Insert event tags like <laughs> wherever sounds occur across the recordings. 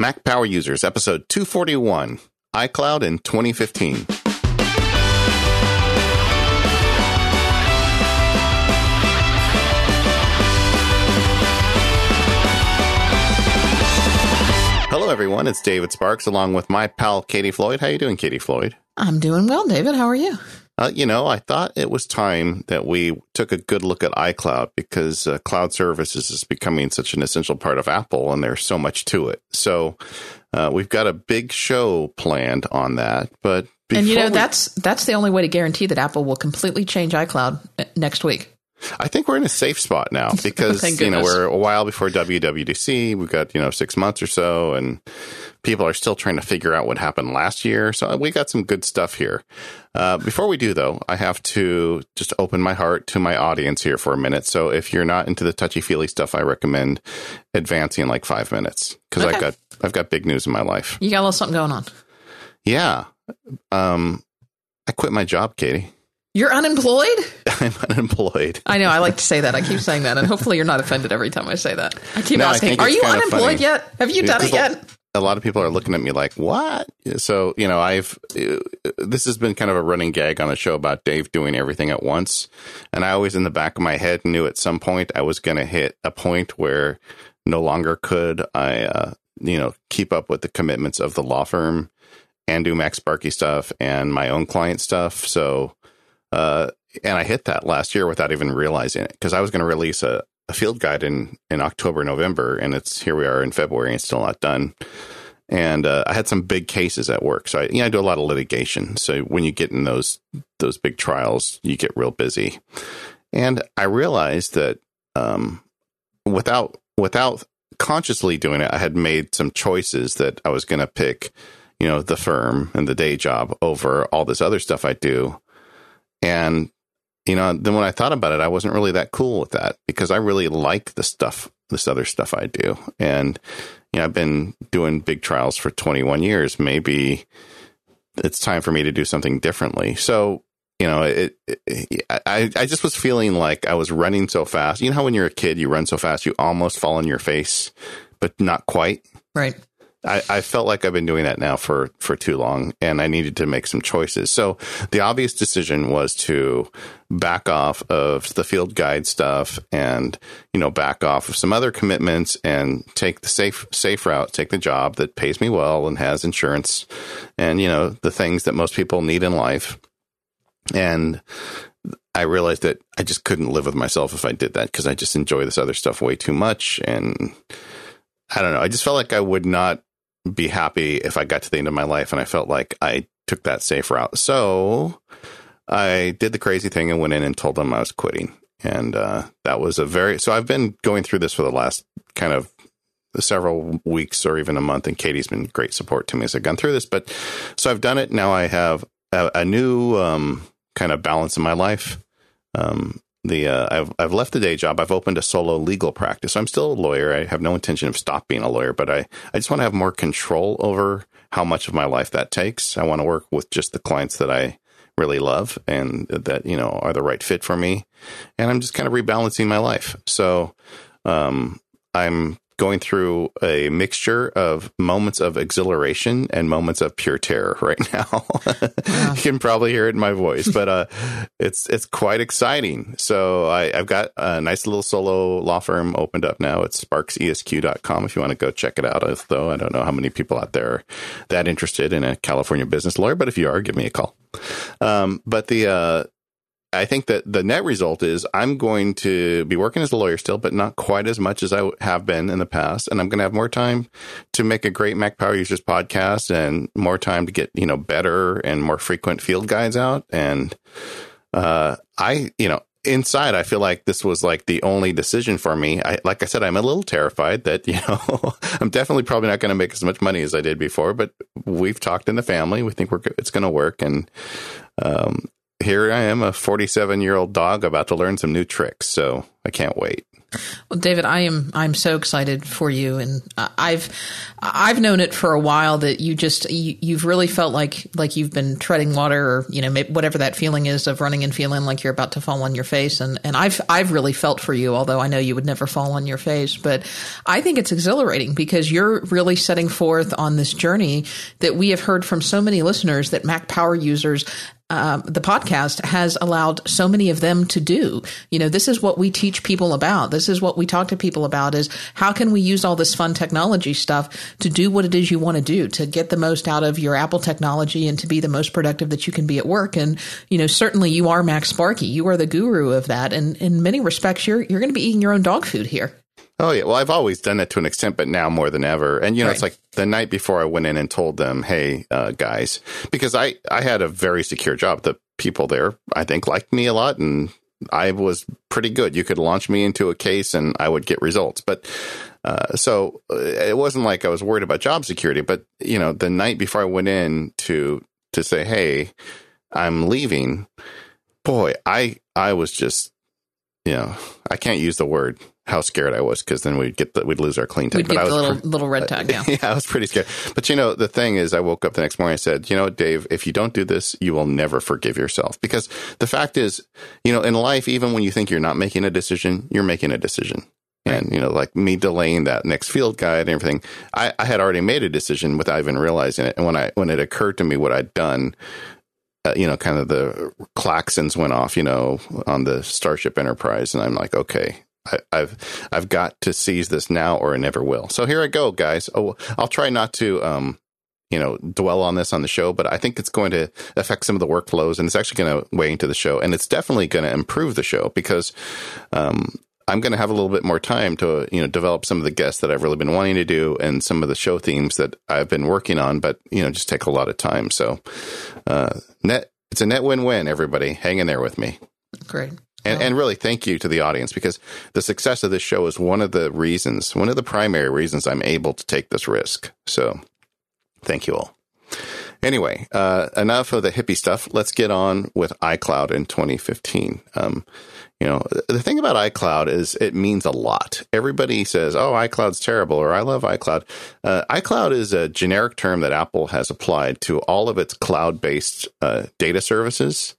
Mac Power Users, episode 241, iCloud in 2015. Hello, everyone. It's David Sparks, along with my pal Katie Floyd. How you doing, Katie Floyd? I'm doing well, David. How are you? Uh, you know, I thought it was time that we took a good look at iCloud because uh, cloud services is becoming such an essential part of Apple, and there's so much to it. So uh, we've got a big show planned on that. But and you know we, that's that's the only way to guarantee that Apple will completely change iCloud uh, next week. I think we're in a safe spot now <laughs> because you know we're a while before WWDC. We've got you know six months or so, and people are still trying to figure out what happened last year. So we got some good stuff here. Uh, before we do, though, I have to just open my heart to my audience here for a minute. So if you're not into the touchy feely stuff, I recommend advancing like five minutes because okay. I've got I've got big news in my life. You got a little something going on. Yeah, um, I quit my job, Katie. You're unemployed? <laughs> I'm unemployed. I know. I like to say that. I keep saying that. And hopefully you're not offended every time I say that. I keep no, asking, I are you unemployed funny. yet? Have you done it yet? A lot of people are looking at me like, what? So, you know, I've, this has been kind of a running gag on the show about Dave doing everything at once. And I always in the back of my head knew at some point I was going to hit a point where no longer could I, uh, you know, keep up with the commitments of the law firm and do MacSparky stuff and my own client stuff. So, uh, and I hit that last year without even realizing it because I was going to release a, a, field guide in, in October, November, and it's here we are in February and it's still not done. And uh, I had some big cases at work, so I, you know, I do a lot of litigation. So when you get in those those big trials, you get real busy. And I realized that um, without without consciously doing it, I had made some choices that I was going to pick, you know, the firm and the day job over all this other stuff I do and, you know, then when I thought about it, I wasn't really that cool with that because I really like the stuff, this other stuff I do. And, you know, I've been doing big trials for 21 years. Maybe it's time for me to do something differently. So, you know, it, it, I, I just was feeling like I was running so fast. You know how when you're a kid, you run so fast, you almost fall on your face, but not quite. Right. I, I, felt like I've been doing that now for, for too long and I needed to make some choices. So the obvious decision was to back off of the field guide stuff and, you know, back off of some other commitments and take the safe, safe route, take the job that pays me well and has insurance and, you know, the things that most people need in life. And I realized that I just couldn't live with myself if I did that because I just enjoy this other stuff way too much. And I don't know. I just felt like I would not be happy if I got to the end of my life and I felt like I took that safe route. So I did the crazy thing and went in and told them I was quitting. And uh, that was a very, so I've been going through this for the last kind of several weeks or even a month. And Katie's been great support to me as I've gone through this. But so I've done it. Now I have a, a new um, kind of balance in my life. Um, the uh, I've I've left the day job. I've opened a solo legal practice. I'm still a lawyer. I have no intention of stop being a lawyer, but I I just want to have more control over how much of my life that takes. I want to work with just the clients that I really love and that you know are the right fit for me. And I'm just kind of rebalancing my life. So um, I'm going through a mixture of moments of exhilaration and moments of pure terror right now. <laughs> you can probably hear it in my voice, but uh, it's it's quite exciting. So I, have got a nice little solo law firm opened up now. It's sparksesq.com if you want to go check it out. Though I don't know how many people out there are that interested in a California business lawyer, but if you are, give me a call. Um, but the uh, I think that the net result is I'm going to be working as a lawyer still, but not quite as much as I have been in the past. And I'm going to have more time to make a great Mac Power Users podcast and more time to get, you know, better and more frequent field guides out. And, uh, I, you know, inside, I feel like this was like the only decision for me. I, like I said, I'm a little terrified that, <laughs> you know, I'm definitely probably not going to make as much money as I did before, but we've talked in the family. We think we're, it's going to work. And, um, here I am, a 47 year old dog about to learn some new tricks. So I can't wait. Well, David, I am I'm so excited for you, and uh, I've I've known it for a while that you just you, have really felt like like you've been treading water, or you know whatever that feeling is of running and feeling like you're about to fall on your face, and and I've I've really felt for you, although I know you would never fall on your face, but I think it's exhilarating because you're really setting forth on this journey that we have heard from so many listeners that Mac Power users um, the podcast has allowed so many of them to do. You know, this is what we teach people about. This is what we talk to people about is how can we use all this fun technology stuff to do what it is you want to do, to get the most out of your Apple technology and to be the most productive that you can be at work. And, you know, certainly you are MacSparky. You are the guru of that. And in many respects, you're, you're going to be eating your own dog food here. Oh yeah, well I've always done that to an extent, but now more than ever. And you know, right. it's like the night before I went in and told them, "Hey, uh, guys," because I I had a very secure job. The people there, I think, liked me a lot, and I was pretty good. You could launch me into a case, and I would get results. But uh, so uh, it wasn't like I was worried about job security. But you know, the night before I went in to to say, "Hey, I'm leaving," boy, I I was just you know, I can't use the word how scared I was because then we'd get the, we'd lose our clean tag. We'd but get I was little little red tag. Yeah. <laughs> yeah, I was pretty scared. But you know, the thing is, I woke up the next morning. I said, you know, Dave, if you don't do this, you will never forgive yourself because the fact is, you know, in life, even when you think you're not making a decision, you're making a decision. And you know, like me delaying that next field guide and everything, I, I had already made a decision without even realizing it. And when I when it occurred to me what I'd done, uh, you know, kind of the claxons went off, you know, on the Starship Enterprise, and I'm like, okay, I, have I've got to seize this now, or I never will. So here I go, guys. Oh, I'll try not to, um, you know, dwell on this on the show, but I think it's going to affect some of the workflows, and it's actually going to weigh into the show, and it's definitely going to improve the show because, um, I'm going to have a little bit more time to, you know, develop some of the guests that I've really been wanting to do and some of the show themes that I've been working on, but, you know, just take a lot of time. So, uh, net, it's a net win-win, everybody. Hang in there with me. Great. And, and really, thank you to the audience because the success of this show is one of the reasons, one of the primary reasons I'm able to take this risk. So, thank you all. Anyway, uh, enough of the hippie stuff. Let's get on with iCloud in 2015. Um, you know, the thing about iCloud is it means a lot. Everybody says, "Oh, iCloud's terrible," or "I love iCloud." Uh, iCloud is a generic term that Apple has applied to all of its cloud-based uh, data services.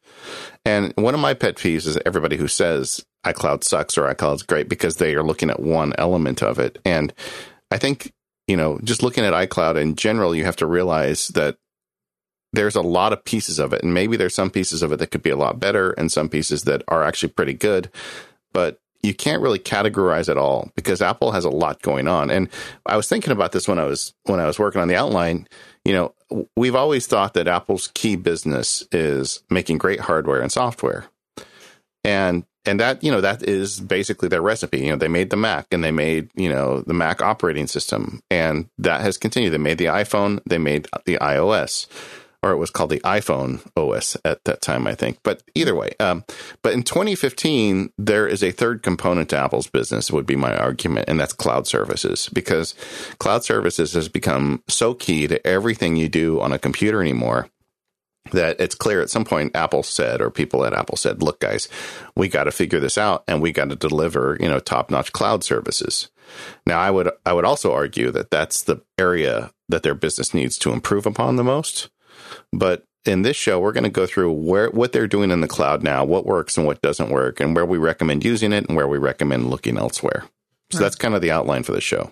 And one of my pet peeves is everybody who says iCloud sucks or iCloud's great because they are looking at one element of it. And I think, you know, just looking at iCloud in general, you have to realize that there's a lot of pieces of it. And maybe there's some pieces of it that could be a lot better and some pieces that are actually pretty good. But you can't really categorize it all because Apple has a lot going on. And I was thinking about this when I was when I was working on the outline. You know, we've always thought that Apple's key business is making great hardware and software. And and that, you know, that is basically their recipe. You know, they made the Mac and they made, you know, the Mac operating system and that has continued. They made the iPhone, they made the iOS or it was called the iPhone OS at that time, I think. But either way, um, but in 2015, there is a third component to Apple's business, would be my argument, and that's cloud services, because cloud services has become so key to everything you do on a computer anymore that it's clear at some point Apple said, or people at Apple said, look, guys, we got to figure this out and we got to deliver, you know, top notch cloud services. Now, I would, I would also argue that that's the area that their business needs to improve upon the most. But in this show, we're going to go through where what they're doing in the cloud now, what works and what doesn't work, and where we recommend using it and where we recommend looking elsewhere. So right. that's kind of the outline for the show.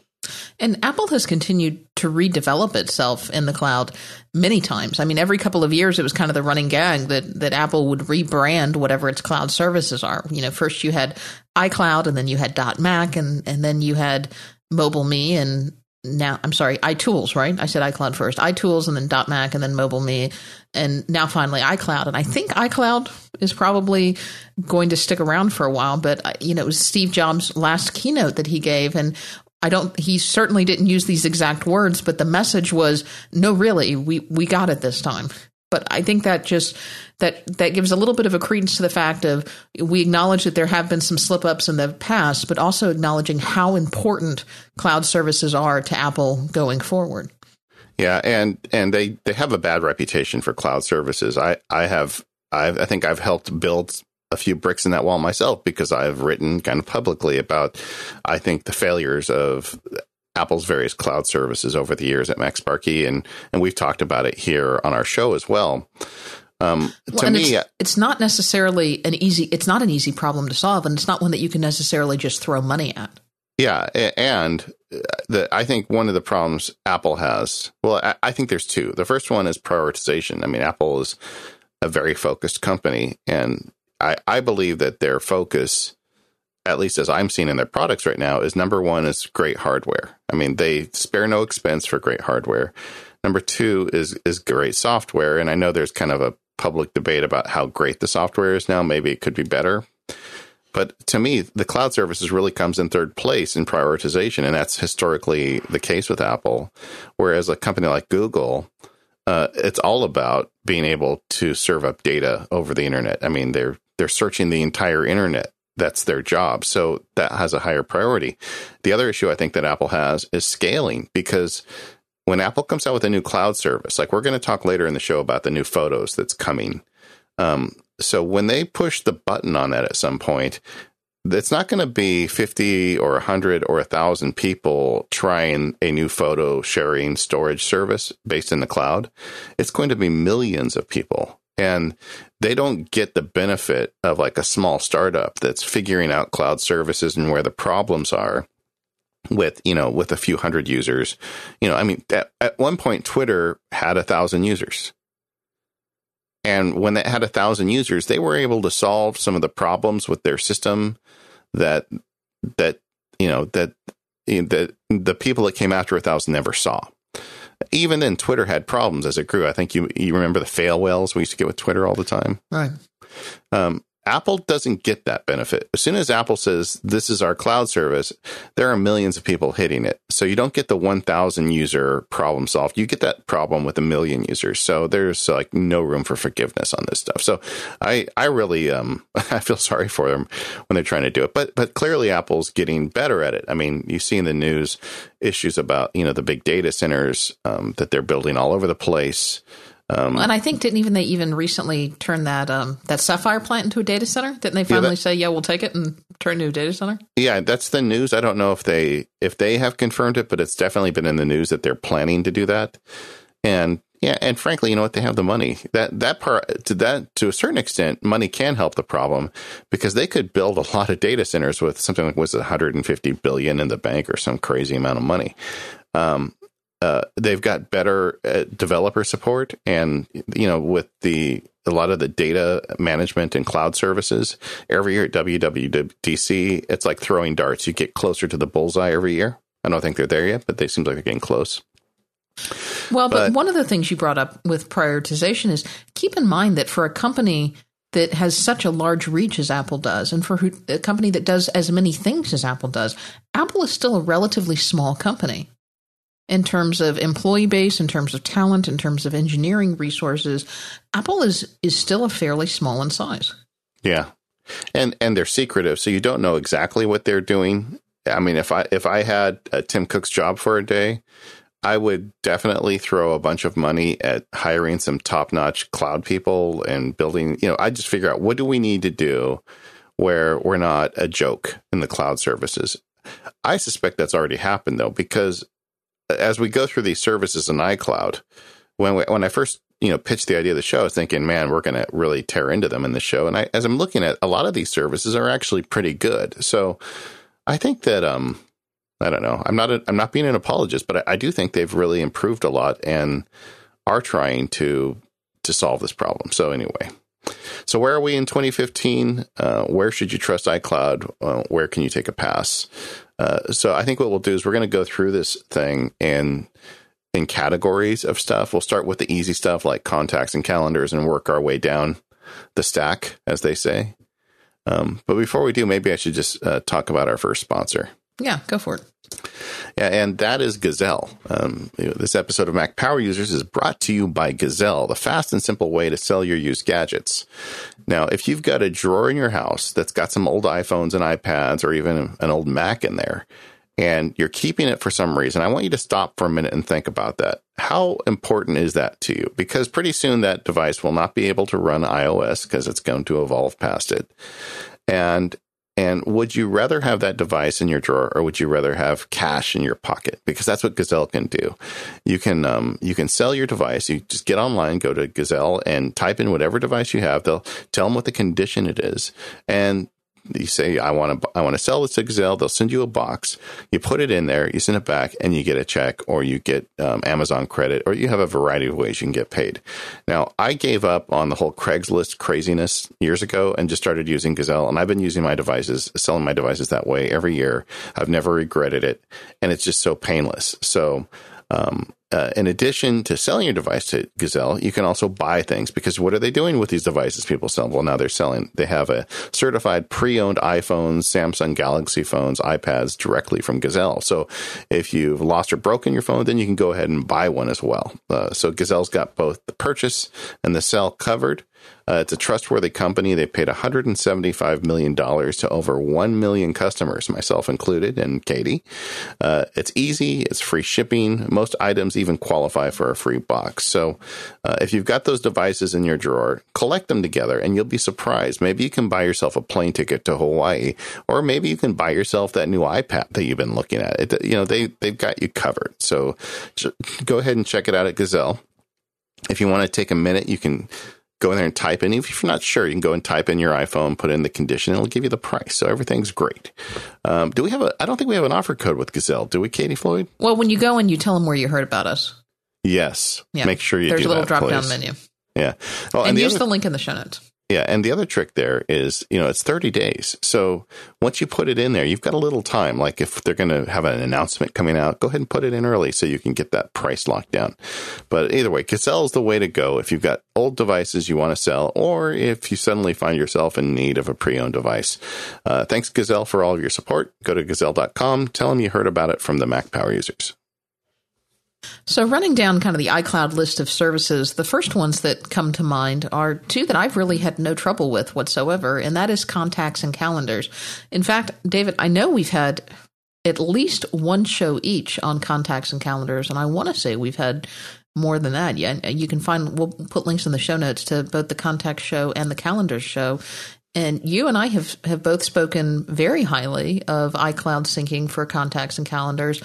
And Apple has continued to redevelop itself in the cloud many times. I mean, every couple of years, it was kind of the running gag that, that Apple would rebrand whatever its cloud services are. You know, first you had iCloud and then you had .Mac and, and then you had Mobile Me and now I'm sorry, iTools, right? I said iCloud first, iTools, and then .Mac, and then Mobile Me, and now finally iCloud. And I think iCloud is probably going to stick around for a while. But uh, you know, it was Steve Jobs' last keynote that he gave, and I don't. He certainly didn't use these exact words, but the message was, "No, really, we we got it this time." But I think that just that that gives a little bit of a credence to the fact of we acknowledge that there have been some slip ups in the past, but also acknowledging how important cloud services are to Apple going forward. Yeah, and and they they have a bad reputation for cloud services. I I have I I think I've helped build a few bricks in that wall myself because I've written kind of publicly about, I think, the failures of Apple's various cloud services over the years at Max MacSparky, and and we've talked about it here on our show as well. Um, well, to me, it's, it's, not necessarily an easy. It's not an easy problem to solve, and it's not one that you can necessarily just throw money at. Yeah, and the, I think one of the problems Apple has. Well, I, I think there's two. The first one is prioritization. I mean, Apple is a very focused company, and I, I believe that their focus at least as I'm seeing in their products right now, is number one is great hardware. I mean, they spare no expense for great hardware. Number two is is great software, and I know there's kind of a public debate about how great the software is now. Maybe it could be better. But to me, the cloud services really comes in third place in prioritization, and that's historically the case with Apple. Whereas a company like Google, uh, it's all about being able to serve up data over the internet. I mean, they're they're searching the entire internet that's their job. So that has a higher priority. The other issue I think that Apple has is scaling because when Apple comes out with a new cloud service, like we're going to talk later in the show about the new photos that's coming. Um, so when they push the button on that at some point, it's not going to be 50 or 100 or 1,000 people trying a new photo sharing storage service based in the cloud. It's going to be millions of people and they don't get the benefit of like a small startup that's figuring out cloud services and where the problems are with you know with a few hundred users. You know i mean at, at one point twitter had a thousand users. And when they had a thousand users they were able to solve some of the problems with their system that that you know that that the people that came after a thousand never saw even then, Twitter had problems as it grew. I think you you remember the fail whales we used to get with Twitter all the time, right? Um, Apple doesn't get that benefit. As soon as Apple says this is our cloud service, there are millions of people hitting it. So you don't get the 1000 user problem solved. You get that problem with a million users. So there's like no room for forgiveness on this stuff. So I I really um <laughs> I feel sorry for them when they're trying to do it. But but clearly Apple's getting better at it. I mean, you see in the news issues about, you know, the big data centers um, that they're building all over the place. Um, and I think didn't even they even recently turn that um, that Sapphire plant into a data center? Didn't they finally yeah, that, say, "Yeah, we'll take it and turn it into a data center"? Yeah, that's the news. I don't know if they if they have confirmed it, but it's definitely been in the news that they're planning to do that. And yeah, and frankly, you know what? They have the money. That that part to that to a certain extent, money can help the problem because they could build a lot of data centers with something like was 150 billion in the bank or some crazy amount of money. Um, uh, they've got better uh, developer support, and you know, with the a lot of the data management and cloud services every year at WWDC, it's like throwing darts. You get closer to the bullseye every year. I don't think they're there yet, but they seem like they're getting close. Well, but, but one of the things you brought up with prioritization is keep in mind that for a company that has such a large reach as Apple does, and for who, a company that does as many things as Apple does, Apple is still a relatively small company in terms of employee base, in terms of talent, in terms of engineering resources, Apple is is still a fairly small in size. Yeah. And and they're secretive, so you don't know exactly what they're doing. I mean, if I if I had a Tim Cook's job for a day, I would definitely throw a bunch of money at hiring some top-notch cloud people and building, you know, I just figure out what do we need to do where we're not a joke in the cloud services. I suspect that's already happened though because as we go through these services in iCloud, when we, when I first you know pitched the idea of the show, I was thinking, man, we're going to really tear into them in the show. And I, as I'm looking at a lot of these services are actually pretty good. So I think that um, I don't know. I'm not a, I'm not being an apologist, but I, I do think they've really improved a lot and are trying to to solve this problem. So anyway. So where are we in 2015? Uh, where should you trust iCloud? Uh, where can you take a pass? Uh, so I think what we'll do is we're going to go through this thing in in categories of stuff. We'll start with the easy stuff like contacts and calendars and work our way down the stack, as they say. Um, but before we do, maybe I should just uh, talk about our first sponsor. Yeah, go for it. Yeah, and that is Gazelle. Um, this episode of Mac Power Users is brought to you by Gazelle, the fast and simple way to sell your used gadgets. Now, if you've got a drawer in your house that's got some old iPhones and iPads or even an old Mac in there, and you're keeping it for some reason, I want you to stop for a minute and think about that. How important is that to you? Because pretty soon that device will not be able to run iOS because it's going to evolve past it. And and would you rather have that device in your drawer, or would you rather have cash in your pocket? Because that's what Gazelle can do. You can um, you can sell your device. You just get online, go to Gazelle, and type in whatever device you have. They'll tell them what the condition it is, and you say I want to I want to sell this to Gazelle. They'll send you a box. You put it in there. You send it back, and you get a check, or you get um, Amazon credit, or you have a variety of ways you can get paid. Now, I gave up on the whole Craigslist craziness years ago and just started using Gazelle, and I've been using my devices, selling my devices that way every year. I've never regretted it, and it's just so painless. So. Um, uh, in addition to selling your device to Gazelle, you can also buy things because what are they doing with these devices people sell? Well, now they're selling, they have a certified pre owned iPhones, Samsung Galaxy phones, iPads directly from Gazelle. So if you've lost or broken your phone, then you can go ahead and buy one as well. Uh, so Gazelle's got both the purchase and the sell covered. Uh, it's a trustworthy company. They paid $175 million to over 1 million customers, myself included, and Katie. Uh, it's easy, it's free shipping. Most items even qualify for a free box. So uh, if you've got those devices in your drawer, collect them together and you'll be surprised. Maybe you can buy yourself a plane ticket to Hawaii, or maybe you can buy yourself that new iPad that you've been looking at. It, you know, they, they've got you covered. So go ahead and check it out at Gazelle. If you want to take a minute, you can go in there and type in. If you're not sure, you can go and type in your iPhone, put in the condition, it'll give you the price. So everything's great. Um, do we have a? I don't think we have an offer code with Gazelle. Do we, Katie Floyd? Well, when you go and you tell them where you heard about us. Yes. Yeah. Make sure you There's a little drop down menu. Yeah. Well, and, and the use other, the link in the show notes. Yeah, and the other trick there is, you know, it's 30 days. So once you put it in there, you've got a little time. Like if they're going to have an announcement coming out, go ahead and put it in early so you can get that price locked down. But either way, Gazelle is the way to go if you've got old devices you want to sell, or if you suddenly find yourself in need of a pre-owned device. Uh, thanks, Gazelle, for all of your support. Go to gazelle.com. Tell them you heard about it from the Mac Power users. So, running down kind of the iCloud list of services, the first ones that come to mind are two that I've really had no trouble with whatsoever, and that is contacts and calendars. In fact, David, I know we've had at least one show each on contacts and calendars, and I want to say we've had more than that. Yeah, you can find. We'll put links in the show notes to both the contact show and the calendars show. And you and I have, have both spoken very highly of iCloud syncing for contacts and calendars.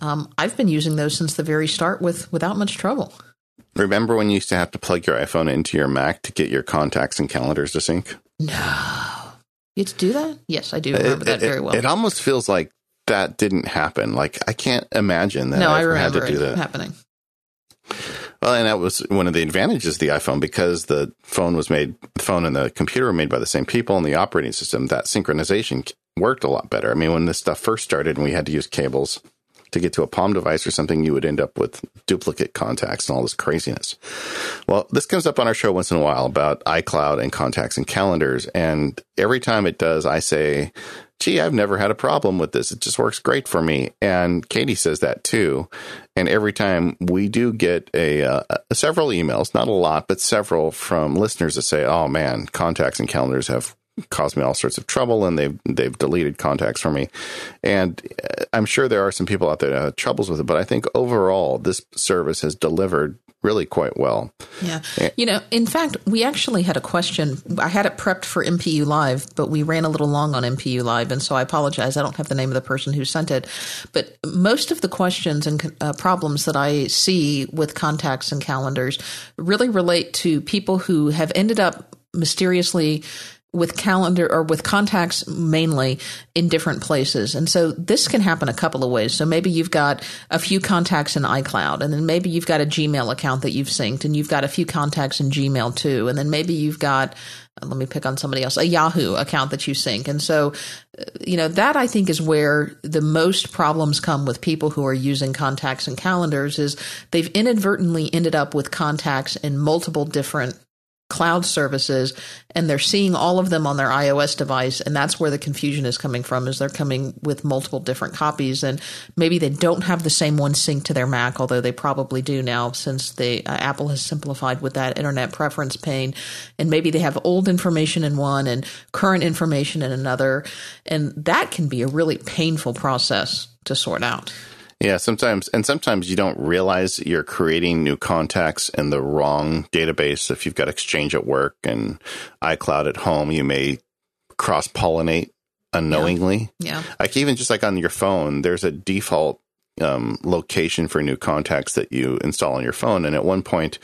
Um, I've been using those since the very start with without much trouble. Remember when you used to have to plug your iPhone into your Mac to get your contacts and calendars to sync? No. You had to do that? Yes, I do remember it, that it, very well. It almost feels like that didn't happen. Like I can't imagine that no, I, I had to do that happening. Well, and that was one of the advantages of the iPhone because the phone was made, the phone and the computer were made by the same people and the operating system. That synchronization worked a lot better. I mean, when this stuff first started and we had to use cables to get to a Palm device or something, you would end up with duplicate contacts and all this craziness. Well, this comes up on our show once in a while about iCloud and contacts and calendars. And every time it does, I say, gee, I've never had a problem with this. It just works great for me. And Katie says that too. And every time we do get a, uh, several emails, not a lot, but several from listeners that say, "Oh man, contacts and calendars have caused me all sorts of trouble and they've they've deleted contacts for me. And uh, i'm sure there are some people out there that have troubles with it but i think overall this service has delivered really quite well. Yeah. You know in fact we actually had a question. I had it prepped for mpu live but we ran a little long on mpu live and so i apologize. I don't have the name of the person who sent it. But most of the questions and uh, problems that i see with contacts and calendars really relate to people who have ended up mysteriously with calendar or with contacts mainly in different places. And so this can happen a couple of ways. So maybe you've got a few contacts in iCloud and then maybe you've got a Gmail account that you've synced and you've got a few contacts in Gmail too. And then maybe you've got uh, let me pick on somebody else, a Yahoo account that you sync. And so, uh, you know, that I think is where the most problems come with people who are using contacts and calendars is they've inadvertently ended up with contacts in multiple different cloud services and they're seeing all of them on their iOS device and that's where the confusion is coming from is they're coming with multiple different copies and maybe they don't have the same one synced to their Mac although they probably do now since they uh, Apple has simplified with that internet preference pane and maybe they have old information in one and current information in another and that can be a really painful process to sort out. Yeah, sometimes, and sometimes you don't realize you're creating new contacts in the wrong database. If you've got Exchange at work and iCloud at home, you may cross pollinate unknowingly. Yeah. Like even just like on your phone, there's a default um, location for new contacts that you install on your phone. And at one point,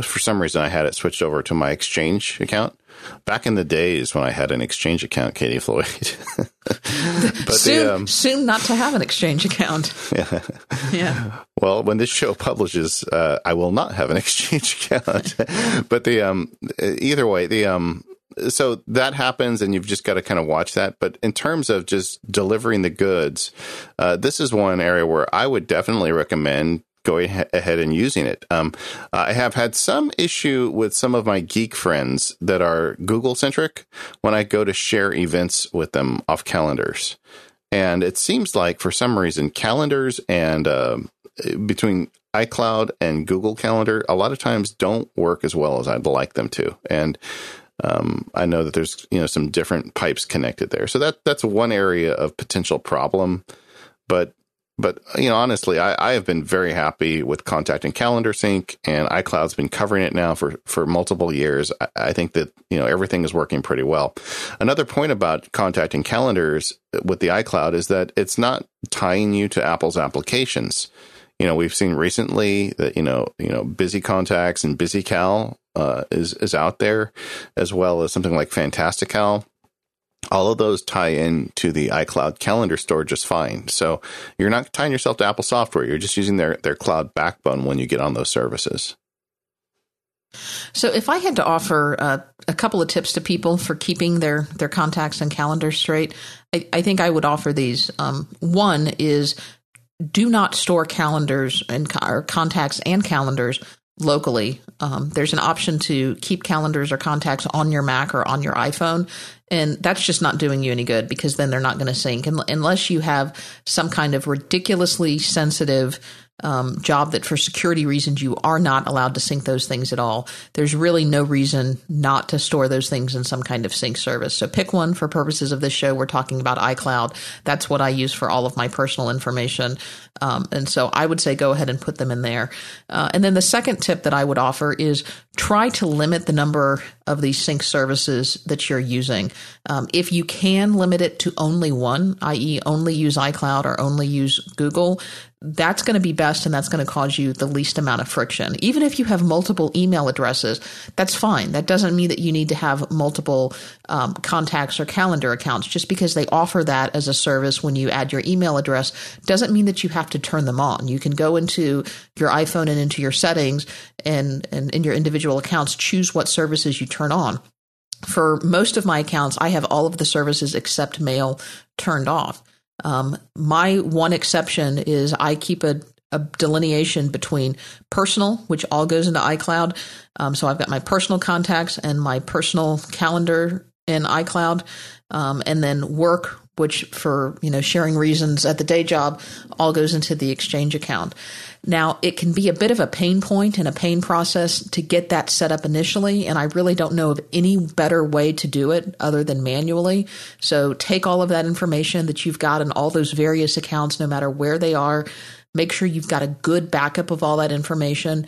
for some reason, I had it switched over to my Exchange account. Back in the days when I had an Exchange account, Katie Floyd. <laughs> but soon, the, um, soon not to have an Exchange account. <laughs> Yeah. Yeah. Well, when this show <laughs> publishes, uh, I will not have an Exchange account. but the um, either way, the um, so that happens and you've just got to kind of watch that but in terms of just delivering the goods uh, this is one area where i would definitely recommend going ahead and using it um, i have had some issue with some of my geek friends that are google centric when i go to share events with them off calendars and it seems like for some reason calendars and uh, between iCloud and Google Calendar a lot of times don't work as well as I'd like them to. And um, I know that there's you know some different pipes connected there, so that that's one area of potential problem. But but you know honestly, I, I have been very happy with Contact and Calendar Sync, and iCloud's been covering it now for for multiple years. I, I think that you know everything is working pretty well. Another point about Contact and Calendars with the iCloud is that it's not tying you to Apple's applications you know, we've seen recently that you know, you know, Busy Contacts and BusyCal uh, is is out there, as well as something like Fantastical. All of those tie in to the iCloud calendar store just fine. So you're not tying yourself to Apple software. You're just using their their cloud backbone when you get on those services. So, if I had to offer uh, a couple of tips to people for keeping their their contacts and calendars straight, I, I think I would offer these. Um, one is do not store calendars and or contacts and calendars locally. Um, there's an option to keep calendars or contacts on your Mac or on your iPhone. And that's just not doing you any good because then they're not going to sync unless you have some kind of ridiculously sensitive um, job that for security reasons you are not allowed to sync those things at all. There's really no reason not to store those things in some kind of sync service. So pick one for purposes of this show. We're talking about iCloud. That's what I use for all of my personal information. Um, and so I would say go ahead and put them in there. Uh, and then the second tip that I would offer is try to limit the number of these sync services that you're using. Um, if you can limit it to only one, i.e., only use iCloud or only use Google, that's going to be best and that's going to cause you the least amount of friction. Even if you have multiple email addresses, that's fine. That doesn't mean that you need to have multiple um, contacts or calendar accounts. Just because they offer that as a service when you add your email address doesn't mean that you have to turn them on. You can go into your iPhone and into your settings and, and in your individual accounts, choose what services you turn on. For most of my accounts, I have all of the services except mail turned off. Um, my one exception is I keep a, a, delineation between personal, which all goes into iCloud. Um, so I've got my personal contacts and my personal calendar in iCloud, um, and then work, which for you know sharing reasons at the day job, all goes into the Exchange account. Now, it can be a bit of a pain point and a pain process to get that set up initially, and I really don't know of any better way to do it other than manually. So take all of that information that you've got in all those various accounts, no matter where they are. Make sure you've got a good backup of all that information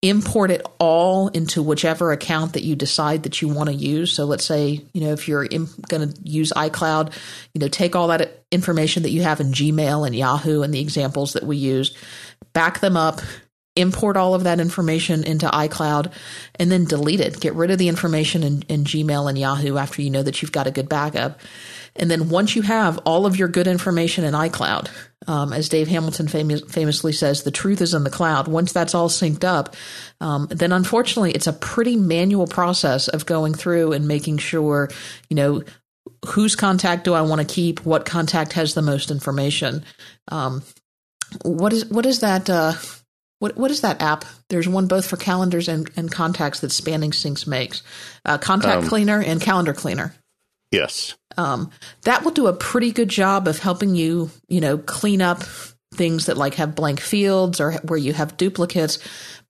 import it all into whichever account that you decide that you want to use. So let's say, you know, if you're going to use iCloud, you know, take all that information that you have in Gmail and Yahoo and the examples that we used, back them up, import all of that information into iCloud, and then delete it. Get rid of the information in, in Gmail and Yahoo after you know that you've got a good backup. And then once you have all of your good information in iCloud, um, as Dave Hamilton famous, famously says, the truth is in the cloud. Once that's all synced up, um, then unfortunately it's a pretty manual process of going through and making sure, you know, whose contact do I want to keep? What contact has the most information? Um, what is what is that? Uh, what what is that app? There's one both for calendars and, and contacts that Spanning Syncs makes. Uh, Contact um, Cleaner and Calendar Cleaner. Yes. Um, that will do a pretty good job of helping you, you know, clean up things that like have blank fields or where you have duplicates.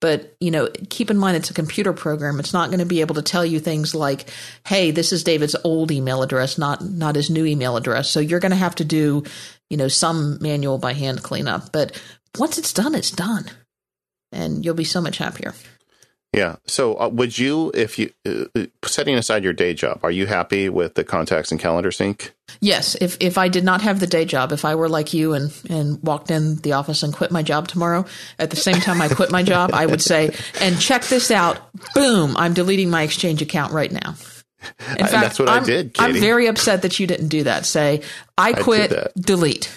But, you know, keep in mind it's a computer program. It's not going to be able to tell you things like, hey, this is David's old email address, not not his new email address. So you're going to have to do you know, some manual by hand cleanup. But once it's done, it's done. And you'll be so much happier. Yeah. So, uh, would you, if you, uh, uh, setting aside your day job, are you happy with the contacts and calendar sync? Yes. If if I did not have the day job, if I were like you and and walked in the office and quit my job tomorrow, at the same time I quit my job, I would say, and check this out, boom, I'm deleting my Exchange account right now. In fact, that's what I'm, I did. Katie. I'm very upset that you didn't do that. Say, I quit, I delete.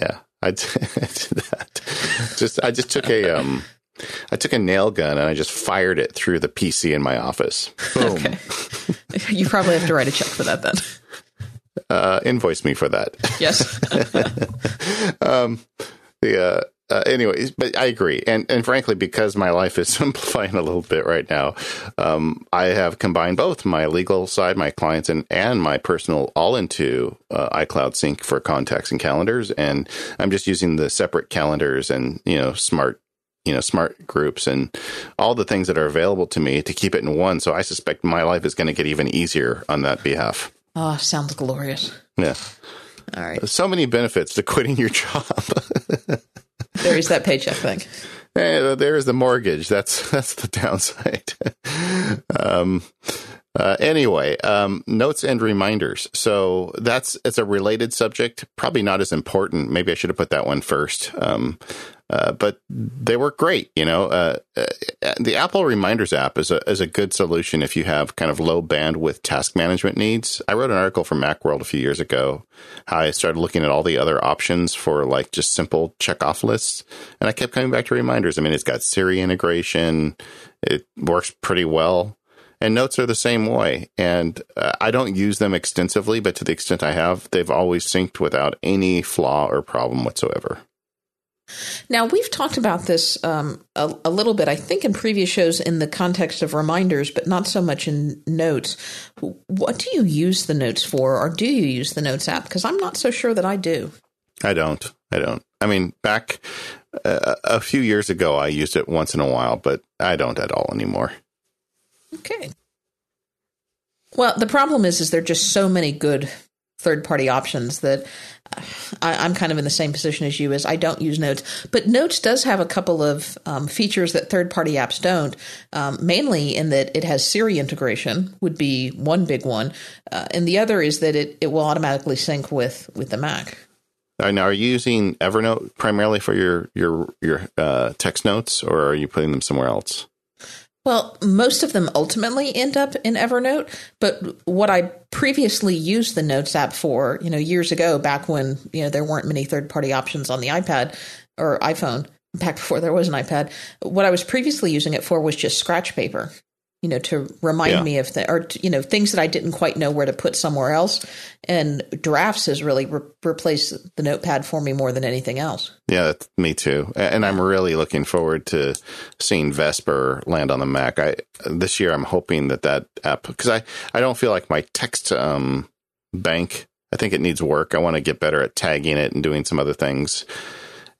Yeah, I did, <laughs> I did that. Just I just took a um I took a nail gun and I just fired it through the PC in my office. Boom. <laughs> Okay. you probably have to write a check for that then. Uh, invoice me for that. Yes. <laughs> um, the uh, uh, anyways, but I agree, and and frankly, because my life is <laughs> simplifying a little bit right now, um, I have combined both my legal side, my clients, and and my personal all into uh, iCloud Sync for contacts and calendars, and I'm just using the separate calendars and you know smart you know smart groups and all the things that are available to me to keep it in one. So I suspect my life is going to get even easier on that behalf. Oh, sounds glorious. Yeah. All right. So many benefits to quitting your <laughs> job. <laughs> there is that paycheck thing. Hey, there's the mortgage. That's <laughs> that's the downside. um, uh, anyway, um, notes and reminders. So that's it's a related subject. Probably not as important. Maybe I should have put that one first. Um, uh, but they work great. You know, uh, uh, the Apple Reminders app is a is a good solution if you have kind of low bandwidth task management needs. I wrote an article for MacWorld a few years ago how I started looking at all the other options for like just simple check off lists, and I kept coming back to reminders. I mean, it's got Siri integration. It works pretty well. And notes are the same way. And uh, I don't use them extensively, but to the extent I have, they've always synced without any flaw or problem whatsoever. Now, we've talked about this um, a, a, little bit, I think, in previous shows in the context of reminders, but not so much in notes. What do you use the notes for, or do you use the notes app? Because I'm not so sure that I do. I don't. I don't. I mean, back uh, a few years ago, I used it once in a while, but I don't at all anymore. Okay. Well, the problem is, is there are just so many good third party options that I, am kind of in the same position as you as I don't use Notes, but Notes does have a couple of um, features that third party apps don't. Um, mainly in that it has Siri integration would be one big one, uh, and the other is that it, it will automatically sync with with the Mac. now, are you using Evernote primarily for your your your uh, text notes, or are you putting them somewhere else? Well, most of them ultimately end up in Evernote, but what I previously used the Notes app for, you know, years ago, back when, you know, there weren't many third party options on the iPad or iPhone, back before there was an iPad, what I was previously using it for was just scratch paper you know, to remind yeah. me of the, or, you know, things that I didn't quite know where to put somewhere else. And drafts has really re- replaced the notepad for me more than anything else. Yeah, me too. And I'm really looking forward to seeing Vesper land on the Mac. I, this year, I'm hoping that that app, because I, I don't feel like my text, um, bank, I think it needs work. I want to get better at tagging it and doing some other things.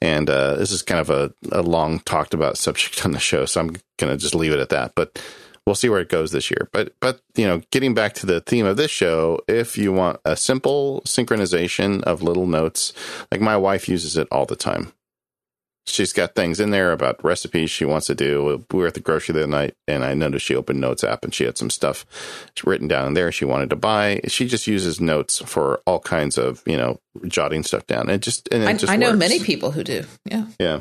And uh, this is kind of a, a long talked about subject on the show, so I'm going to just leave it at that. But we'll see where it goes this year. But but you know, getting back to the theme of this show, if you want a simple synchronization of little notes, like my wife uses it all the time. She's got things in there about recipes she wants to do. We were at the grocery the other night, and I noticed she opened Notes app, and she had some stuff written down there she wanted to buy. She just uses Notes for all kinds of you know jotting stuff down. It just and it I, just I know works. many people who do. Yeah, yeah.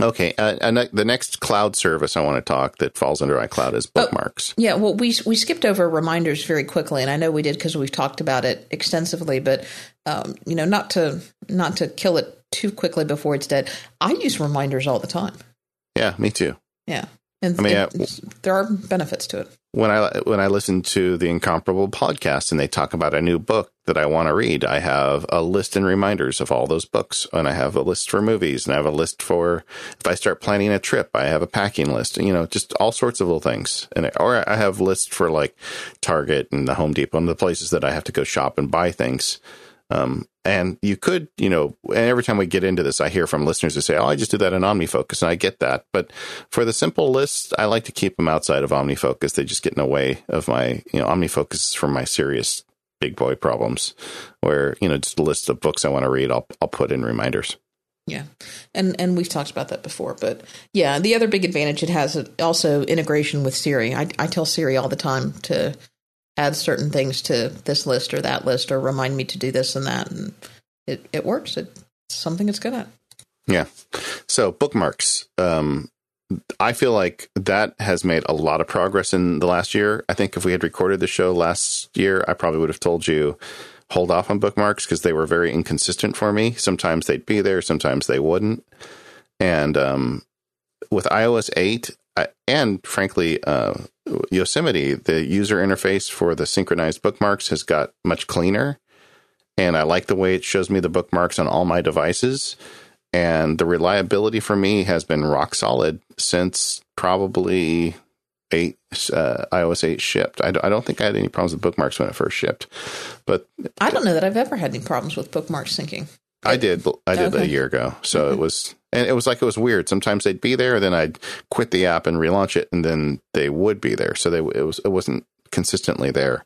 Okay, uh, and the next cloud service I want to talk that falls under iCloud is oh, bookmarks. Oh, yeah, well, we we skipped over reminders very quickly, and I know we did because we've talked about it extensively. But um, you know, not to not to kill it too quickly before it's dead. I use reminders all the time. Yeah, me too. Yeah, and I mean, it, there are benefits to it when I when I listen to the Incomparable podcast and they talk about a new book that I want to read, I have a list and reminders of all those books, and I have a list for movies, and I have a list for if I start planning a trip, I have a packing list, you know, just all sorts of little things, and or I have lists for like Target and the Home Depot and the places that I have to go shop and buy things. Um, and you could, you know, and every time we get into this, I hear from listeners who say, "Oh, I just do that in OmniFocus," and I get that. But for the simple lists, I like to keep them outside of OmniFocus. They just get in the way of my, you know, OmniFocus is for my serious big boy problems where, you know, just a list of books I want to read, I'll, I'll put in reminders. Yeah. And and we've talked about that before, but yeah, the other big advantage it has also integration with Siri. I I tell Siri all the time to add certain things to this list or that list or remind me to do this and that and it it works. It's something it's good at. Yeah. So bookmarks. Um I feel like that has made a lot of progress in the last year. I think if we had recorded the show last year, I probably would have told you hold off on bookmarks because they were very inconsistent for me. Sometimes they'd be there, sometimes they wouldn't. And um, with iOS 8 and frankly, uh, Yosemite, the user interface for the synchronized bookmarks has got much cleaner. And I like the way it shows me the bookmarks on all my devices. And the reliability for me has been rock solid since probably eight uh, iOS eight shipped. I, I don't think I had any problems with bookmarks when it first shipped, but I don't know that I've ever had any problems with bookmarks syncing. I did. I did okay. a year ago, so okay. it was, and it was like it was weird. Sometimes they'd be there, then I'd quit the app and relaunch it, and then they would be there. So they it was it wasn't consistently there.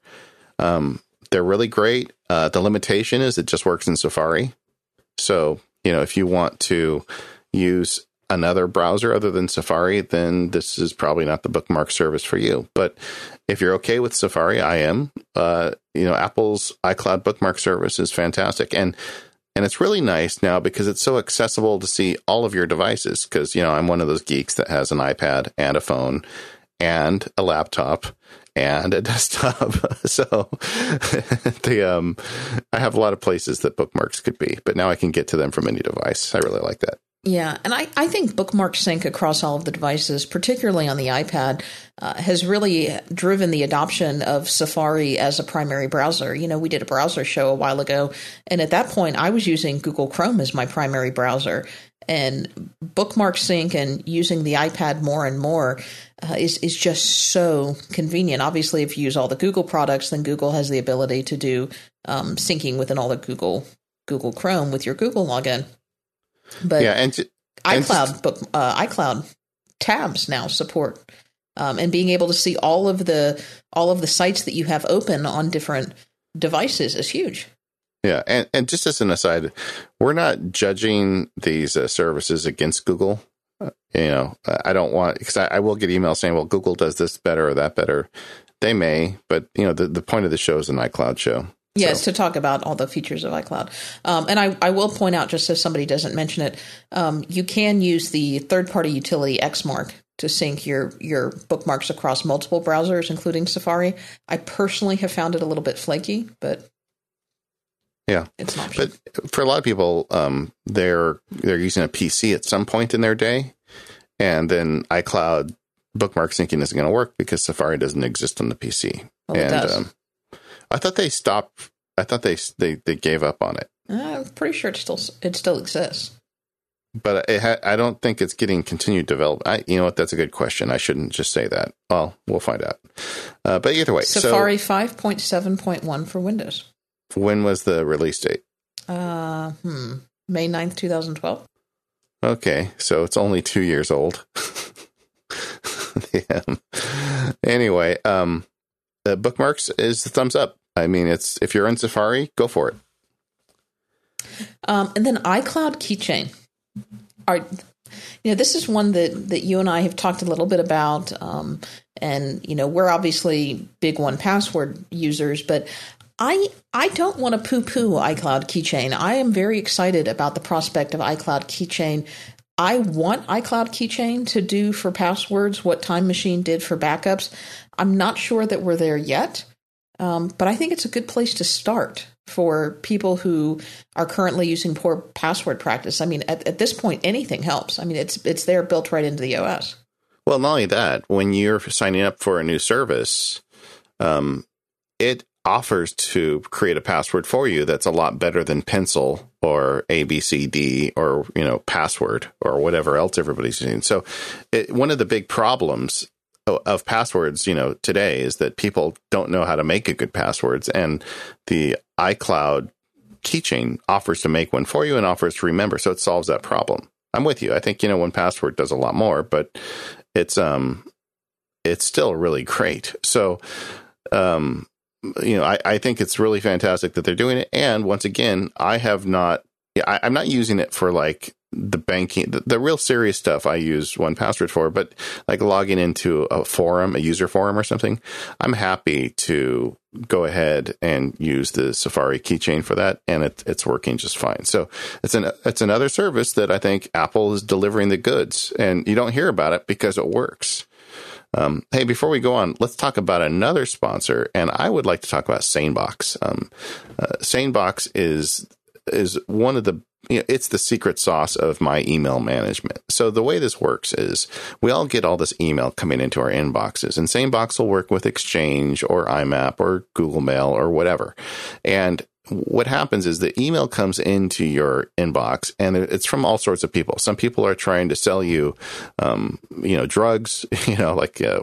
Um, they're really great. Uh, the limitation is it just works in Safari. So you know if you want to use another browser other than Safari, then this is probably not the bookmark service for you. But if you're okay with Safari, I am. Uh, you know, Apple's iCloud bookmark service is fantastic, and and it's really nice now because it's so accessible to see all of your devices. Because you know, I'm one of those geeks that has an iPad and a phone and a laptop and a <laughs> desktop. <laughs> so <laughs> the um, I have a lot of places that bookmarks could be, but now I can get to them from any device. I really like that. Yeah, and I, I think bookmark sync across all of the devices, particularly on the iPad, uh, has really driven the adoption of Safari as a primary browser. You know, we did a browser show a while ago, and at that point, I was using Google Chrome as my primary browser. And bookmark sync and using the iPad more and more uh, is is just so convenient. Obviously, if you use all the Google products, then Google has the ability to do um, syncing within all the Google Google Chrome with your Google login. But yeah, and, and iCloud, but uh, iCloud tabs now support, um, and being able to see all of the all of the sites that you have open on different devices is huge. Yeah, and and just as an aside, we're not judging these uh, services against Google. Uh, you know, I don't want because I, I, will get emails saying, "Well, Google does this better or that better." They may, but you know, the the point of the show is an iCloud show. Yes, so. to talk about all the features of iCloud. Um, and I, I will point out, just so somebody doesn't mention it, um, you can use the third party utility Xmark to sync your, your bookmarks across multiple browsers, including Safari. I personally have found it a little bit flaky, but yeah, it's not. But for a lot of people, um, they're they're using a PC at some point in their day, and then iCloud bookmark syncing isn't going to work because Safari doesn't exist on the PC. Well, and um, I thought they stopped. I thought they they they gave up on it. Uh, I'm pretty sure it still it still exists. But it ha- I don't think it's getting continued development. I, you know what? That's a good question. I shouldn't just say that. Well, we'll find out. Uh, but either way, Safari so, 5.7.1 for Windows. When was the release date? Uh, hmm, May 9th, 2012. Okay, so it's only two years old. <laughs> yeah. Anyway, um, the bookmarks is the thumbs up. I mean, it's if you're in Safari, go for it. Um, and then iCloud Keychain. Are you know this is one that that you and I have talked a little bit about, um, and you know we're obviously big 1Password users, but I I don't want to poo poo iCloud Keychain. I am very excited about the prospect of iCloud Keychain. I want iCloud Keychain to do for passwords what Time Machine did for backups. I'm not sure that we're there yet. Um, but I think it's a good place to start for people who are currently using poor password practice. I mean, at, at this point, anything helps. I mean, it's it's there built right into the OS. Well, not only that, when you're signing up for a new service, um, it offers to create a password for you that's a lot better than pencil or abcd or you know password or whatever else everybody's using so it, one of the big problems of passwords, you know, today is that people don't know how to make a good passwords, and the iCloud keychain offers to make one for you and offers to remember, so it solves that problem. I'm with you. I think you know 1Password does a lot more, but it's um, it's still really great. So, um, you know, I, I think it's really fantastic that they're doing it. And once again, I have not, I, I'm not using it for like the banking, the, the, real serious stuff I use one password for, but like logging into a forum, a user forum or something, I'm happy to go ahead and use the Safari keychain for that. And it, it's working just fine. So it's an, it's another service that I think Apple is delivering the goods and you don't hear about it because it works. Um, hey, before we go on, let's talk about another sponsor, and I would like to talk about SaneBox. Um, uh, SaneBox is is one of the you know, it's the secret sauce of my email management. So the way this works is we all get all this email coming into our inboxes and SaneBox will work with Exchange or IMAP or Google Mail or whatever. And what happens is the email comes into your inbox and it's from all sorts of people. Some people are trying to sell you, um, you know, drugs, <laughs> you know, like, uh,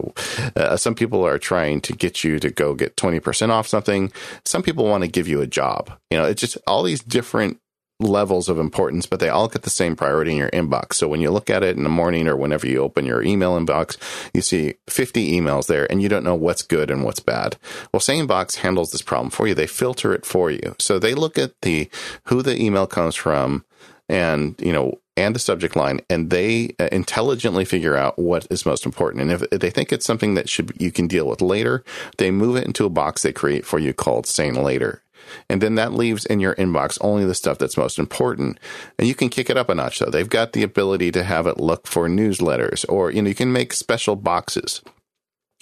uh, some people are trying to get you to go get 20% off something. Some people want to give you a job. You know, it's just all these different levels of importance, but they all get the same priority in your inbox. So when you look at it in the morning or whenever you open your email inbox, you see 50 emails there and you don't know what's good and what's bad. Well, SaneBox handles this problem for you. They filter it for you. So they look at the, who the email comes from and, you know, and the subject line, and they uh, intelligently figure out what is most important. And if they think it's something that should you can deal with later, they move it into a box they create for you called Sane Later. And then that leaves in your inbox only the stuff that's most important. And you can kick it up a notch though. They've got the ability to have it look for newsletters or, you know, you can make special boxes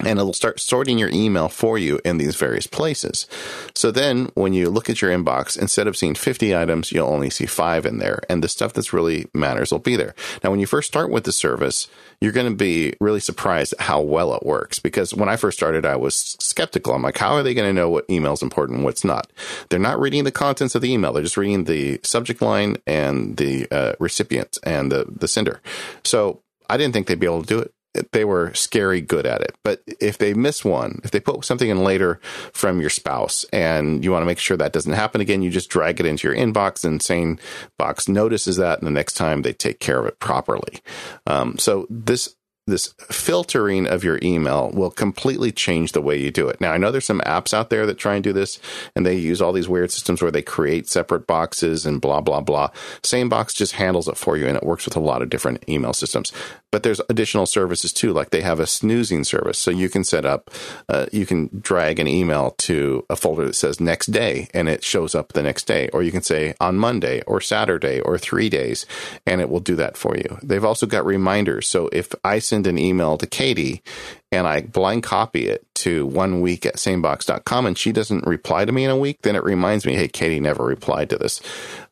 and it'll start sorting your email for you in these various places. So then when you look at your inbox, instead of seeing 50 items, you'll only see five in there. And the stuff that's really matters will be there. Now, when you first start with the service, you're going to be really surprised at how well it works. Because when I first started, I was skeptical. I'm like, how are they going to know what email is important and what's not? They're not reading the contents of the email. They're just reading the subject line and the uh, recipient and the, the sender. So I didn't think they'd be able to do it they were scary good at it. But if they miss one, if they put something in later from your spouse and you want to make sure that doesn't happen again, you just drag it into your inbox and Sane Box notices that and the next time they take care of it properly. Um, so this this filtering of your email will completely change the way you do it. Now, I know there's some apps out there that try and do this and they use all these weird systems where they create separate boxes and blah, blah, blah. SaneBox just handles it for you and it works with a lot of different email systems. But there's additional services too, like they have a snoozing service. So you can set up, uh, you can drag an email to a folder that says next day and it shows up the next day. Or you can say on Monday or Saturday or three days and it will do that for you. They've also got reminders. So if I send an email to Katie and I blind copy it to one week at sanebox.com and she doesn't reply to me in a week, then it reminds me, hey, Katie never replied to this.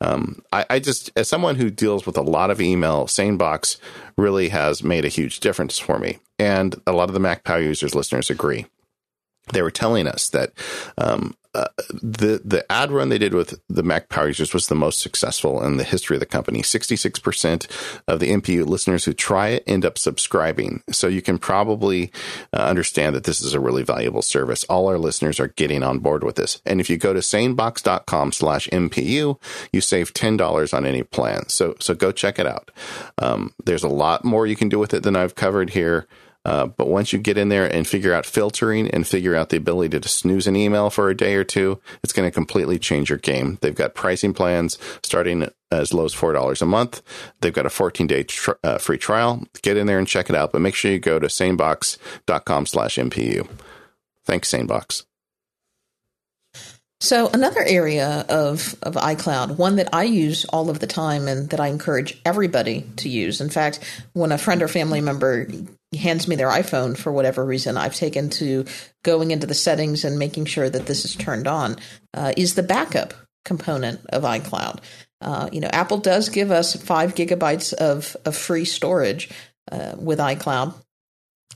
Um, I, I, just, as someone who deals with a lot of email, SaneBox really has made a huge difference for me. And a lot of the MacPow users, listeners agree they were telling us that um, the the ad run they did with the Mac Power users was the most successful in the history of the company. Sixty six percent of the MPU listeners who try it end up subscribing. So you can probably uh, understand that this is a really valuable service. All our listeners are getting on board with this. And if you go to sanebox.com/mpu, you save ten dollars on any plan. So so go check it out. Um, there's a lot more you can do with it than I've covered here. Uh, but once you get in there and figure out filtering and figure out the ability to snooze an email for a day or two, it's going to completely change your game. They've got pricing plans starting as low as $4 a month. They've got a 14 day tr- uh, free trial. Get in there and check it out, but make sure you go to sanebox.com slash MPU. Thanks, SaneBox. So another area of, of iCloud, one that I use all of the time and that I encourage everybody to use. In fact, when a friend or family member hands me their iPhone for whatever reason, I've taken to going into the settings and making sure that this is turned on, uh, is the backup component of iCloud. Uh, you know, Apple does give us five gigabytes of, of free storage uh, with iCloud.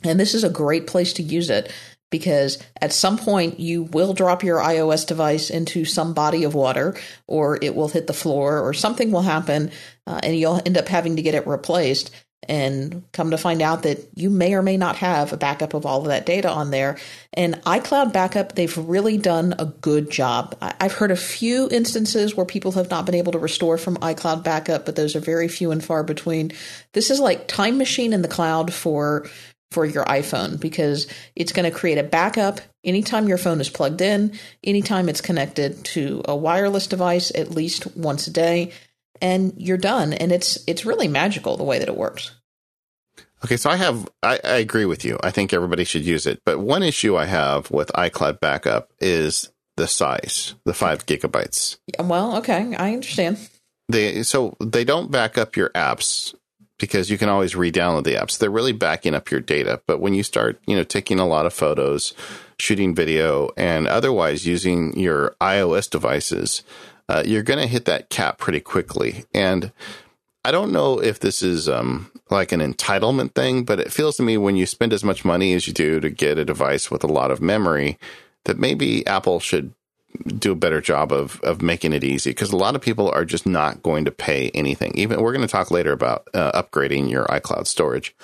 And this is a great place to use it because at some point you will drop your iOS device into some body of water or it will hit the floor or something will happen uh, and you'll end up having to get it replaced and come to find out that you may or may not have a backup of all of that data on there. And iCloud backup, they've really done a good job. I've heard a few instances where people have not been able to restore from iCloud backup, but those are very few and far between. This is like time machine in the cloud for for your iPhone because it's going to create a backup anytime your phone is plugged in, anytime it's connected to a wireless device at least once a day, and you're done. And it's it's really magical the way that it works. Okay, so I have I, I agree with you. I think everybody should use it. But one issue I have with iCloud backup is the size, the five gigabytes. Well, okay, I understand. They so they don't back up your apps because you can always re-download the apps. They're really backing up your data. But when you start, you know, taking a lot of photos, shooting video, and otherwise using your iOS devices, uh, you're going to hit that cap pretty quickly. And I don't know if this is um, like an entitlement thing, but it feels to me when you spend as much money as you do to get a device with a lot of memory, that maybe Apple should do a better job of of making it easy because a lot of people are just not going to pay anything. Even we're going to talk later about uh, upgrading your iCloud storage,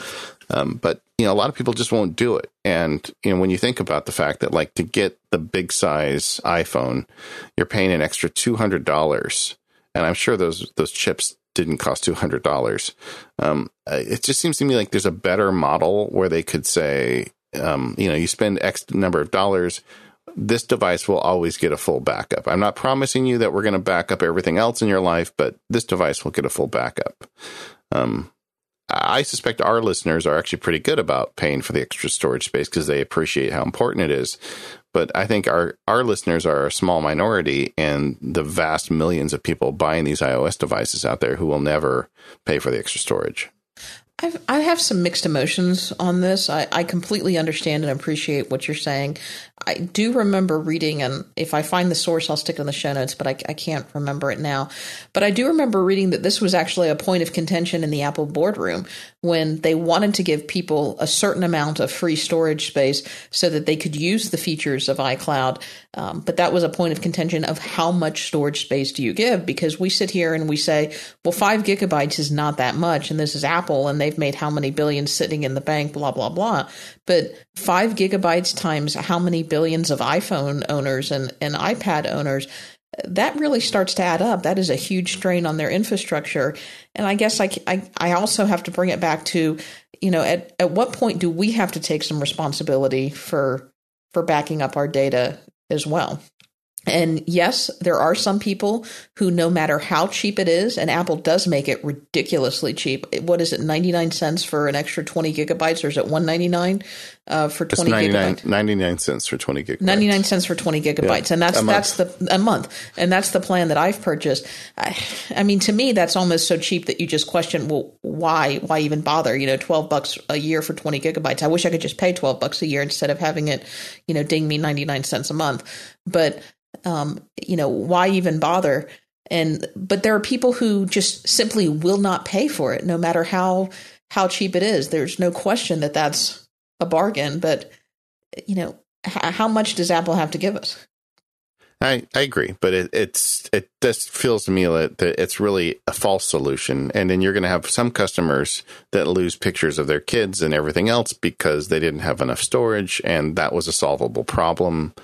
um, but you know a lot of people just won't do it. And you know when you think about the fact that like to get the big size iPhone, you're paying an extra two hundred dollars, and I'm sure those those chips didn't cost two hundred dollars. Um, it just seems to me like there's a better model where they could say, um, you know, you spend X number of dollars this device will always get a full backup. I'm not promising you that we're going to back up everything else in your life, but this device will get a full backup. Um, I suspect our listeners are actually pretty good about paying for the extra storage space because they appreciate how important it is. But I think our, our listeners are a small minority and the vast millions of people buying these iOS devices out there who will never pay for the extra storage. I've, I have some mixed emotions on this. I, I completely understand and appreciate what you're saying. I do remember reading, and if I find the source, I'll stick it in the show notes, but I, I can't remember it now. But I do remember reading that this was actually a point of contention in the Apple boardroom when they wanted to give people a certain amount of free storage space so that they could use the features of iCloud. Um, but that was a point of contention of how much storage space do you give? Because we sit here and we say, well, five gigabytes is not that much, and this is Apple, and they've made how many billions sitting in the bank, blah, blah, blah. But five gigabytes times how many billions of iPhone owners and, and iPad owners, that really starts to add up. That is a huge strain on their infrastructure. And I guess I, I, I also have to bring it back to, you know, at, at what point do we have to take some responsibility for for backing up our data as well? And yes, there are some people who, no matter how cheap it is, and Apple does make it ridiculously cheap. What is it, 99 cents for an extra 20 gigabytes, or is it 199 uh, for 20 it's 99, gigabytes? 99 cents for 20 gigabytes. 99 cents for 20 gigabytes. Yeah, and that's, that's the, a month. And that's the plan that I've purchased. I, I mean, to me, that's almost so cheap that you just question, well, why, why even bother? You know, 12 bucks a year for 20 gigabytes. I wish I could just pay 12 bucks a year instead of having it, you know, ding me 99 cents a month. But, um, you know, why even bother? And but there are people who just simply will not pay for it, no matter how how cheap it is. There's no question that that's a bargain. But you know, h- how much does Apple have to give us? I, I agree, but it, it's it just feels to me that, that it's really a false solution, and then you're going to have some customers that lose pictures of their kids and everything else because they didn't have enough storage, and that was a solvable problem.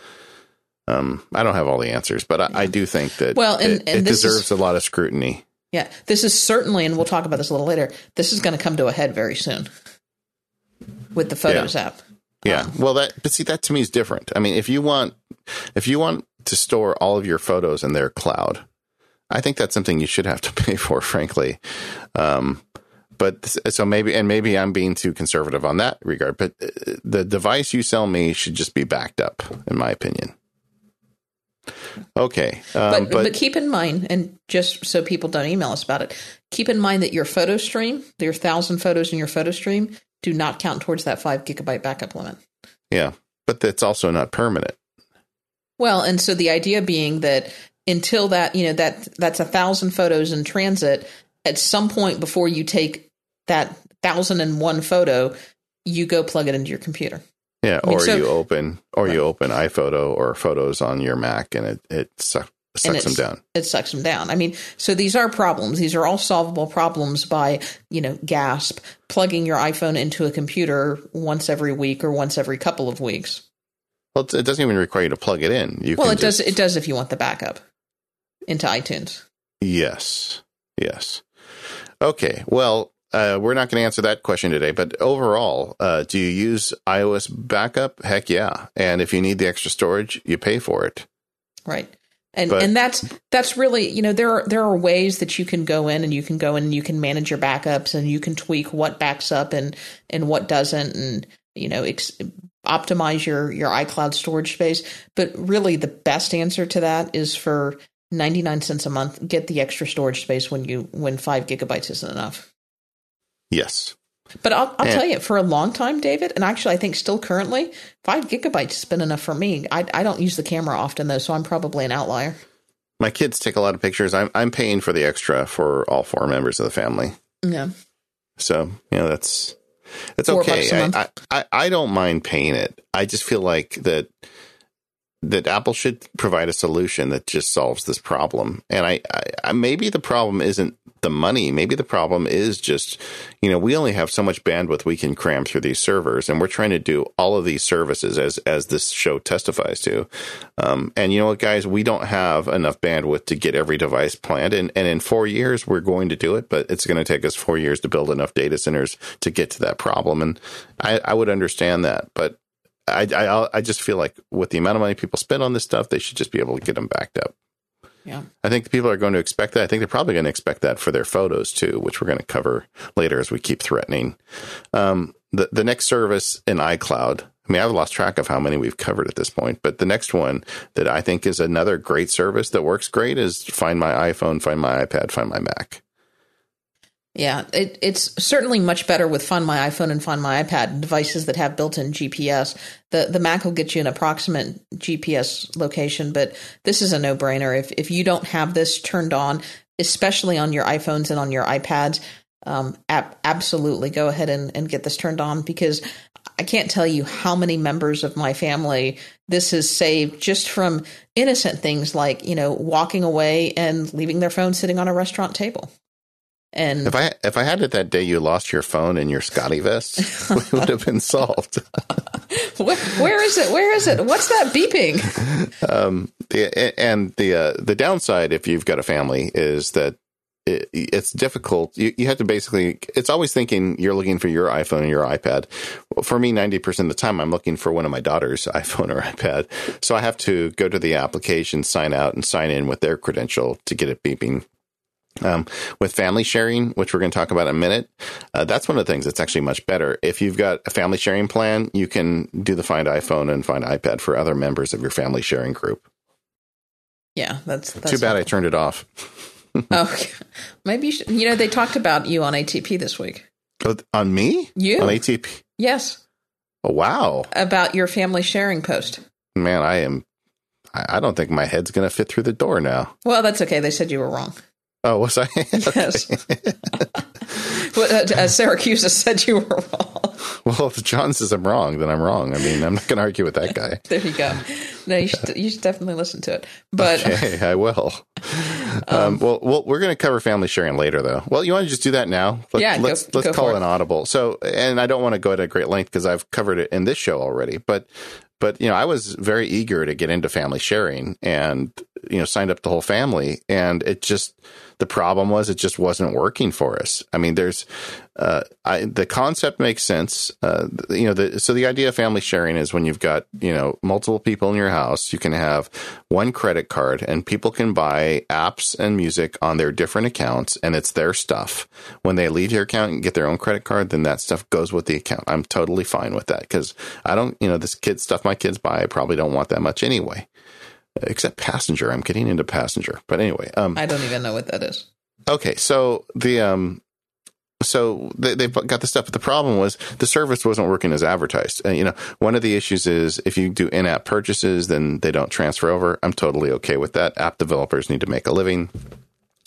Um, I don't have all the answers, but I, I do think that Well, and- it, and it this is- deserves a lot of scrutiny. Yeah, this is certainly, and we'll talk about this a little later. This is going to come to a head very soon with the Photos app. Yeah. Well, that but see that to me is different. I mean, if you want if you want to store all of your photos in their cloud, I think that's something you should have to <laughs> pay for, frankly. Um, but so maybe and maybe I'm being too conservative on that regard. But uh, the device you sell me should just be backed up, in my opinion. Okay, um, but, but keep in mind, and just so people don't email us about it, keep in mind that your photo stream, your thousand photos in your photo stream, do not count towards that five gigabyte backup limit. yeah, but that's also not permanent. Well, and so the idea being that until that, you know, that that's a thousand photos in transit, at some point before you take that thousand and one photo, you go plug it into your computer. Yeah, mean, or so- you open or you open iPhoto or photos on your Mac, and it it sucks them down. It sucks them down. I mean, so these are problems. These are all solvable problems by, you know, GASP, plugging your iPhone into a computer once every week or once every couple of weeks. Well, it doesn't even require you to plug it in. You Well, it does. It does if you want the backup into iTunes. Yes. Yes. Okay. Well, uh, we're not going to answer that question today. But overall, uh, do you use iOS backup? Heck yeah! And if you need the extra storage, you pay for it. Right. And but, and that's that's really you know there are there are ways that you can go in and you can go in and you can manage your backups and you can tweak what backs up and and what doesn't and you know ex- optimize your your iCloud storage space. But really, the best answer to that is for ninety nine cents a month. Get the extra storage space when you when five gigabytes isn't enough. Yes. But I'll, I'll tell you, for a long time, David, and actually I think still currently, five gigabytes has been enough for me. I, I don't use the camera often, though, so I'm probably an outlier. My kids take a lot of pictures. I'm, I'm paying for the extra for all four members of the family. Yeah. So, you know, that's, it's four okay. I, I, I don't mind paying it. I just feel like that that Apple should provide a solution that just solves this problem. And I, I, maybe the problem isn't the money. Maybe the problem is just, you know, we only have so much bandwidth we can cram through these servers, and we're trying to do all of these services as as this show testifies to. Um, and you know what, guys, we don't have enough bandwidth to get every device planned, and and in four years we're going to do it, but it's going to take us four years to build enough data centers to get to that problem. And I, I would understand that, but I, I I just feel like with the amount of money people spend on this stuff, they should just be able to get them backed up. Yeah. I think people are going to expect that. I think they're probably going to expect that for their photos too, which we're going to cover later as we keep threatening. Um, the the next service in iCloud. I mean, I've lost track of how many we've covered at this point, but the next one that I think is another great service that works great is Find My iPhone, Find My iPad, Find My Mac. Yeah, it, it's certainly much better with Find My iPhone and Find My iPad devices that have built-in GPS. The the Mac will get you an approximate GPS location, but this is a no-brainer. If if you don't have this turned on, especially on your iPhones and on your iPads, um, ab- absolutely go ahead and, and get this turned on because I can't tell you how many members of my family this has saved just from innocent things like you know walking away and leaving their phone sitting on a restaurant table. And if I if I had it that day you lost your phone and your SCOTTeVEST, <laughs> it would have been solved. <laughs> where, where is it? Where is it? What's that beeping? Um, the, and the uh, the downside if you've got a family is that it, it's difficult. You, you have to basically, it's always thinking you're looking for your iPhone and your iPad. For me, 90% of the time, I'm looking for one of my daughter's <laughs> iPhone or iPad. So I have to go to the application, sign out, and sign in with their credential to get it beeping. Um, with family sharing, which we're going to talk about in a minute, uh, that's one of the things that's actually much better. If you've got a family sharing plan, you can do the Find iPhone and Find iPad for other members of your family sharing group. Yeah, that's, that's too bad I turned it off. <laughs> oh, <laughs> maybe you should. You know, they talked about you on ATP this week. Oh, on me? You on ATP? Yes. Oh, wow. About your family sharing post. Man, I am. I don't think my head's going to fit through the door now. Well, that's okay. They said you were wrong. Oh, was I? <laughs> Yes. <laughs> well, uh, uh, Siracusa said you were wrong. Well, if John says I'm wrong, then I'm wrong. I mean, I'm not going to argue with that guy. <laughs> there you go. No, you should, you should definitely listen to it. But okay, I will. Um, um, well, well, we're going to cover family sharing later, though. Well, you want to just do that now? Let, yeah, let's go, let's go call an audible. So, and I don't want to go at a great length because I've covered it in this show already. But but you know, I was very eager to get into family sharing, and you know, signed up the whole family, and it just the problem was it just wasn't working for us. I mean, there's uh, I, the concept makes sense. Uh, you know, the, so the idea of family sharing is when you've got you know multiple people in your house, you can have one credit card, and people can buy apps and music on their different accounts, and it's their stuff. When they leave your account and get their own credit card, then that stuff goes with the account. I'm totally fine with that because I don't, you know, this kid stuff my kids buy, I probably don't want that much anyway except passenger. I'm getting into passenger, but anyway, um, I don't even know what that is. Okay, so the um, so they, they've got the stuff, but the problem was the service wasn't working as advertised. And you know, one of the issues is if you do in-app purchases, then they don't transfer over. I'm totally okay with that. App developers need to make a living.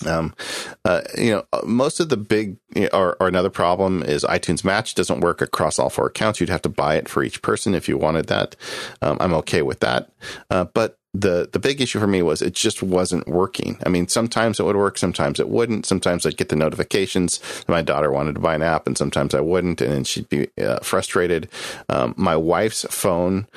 Um, uh, you know, most of the big or, or, another problem is iTunes Match doesn't work across all four accounts. You'd have to buy it for each person if you wanted that. Um, I'm okay with that, uh, but the the big issue for me was it just wasn't working. I mean, sometimes it would work, sometimes it wouldn't. Sometimes I'd get the notifications. My daughter wanted to buy an app, and sometimes I wouldn't, and then she'd be uh, frustrated. Um, my wife's phone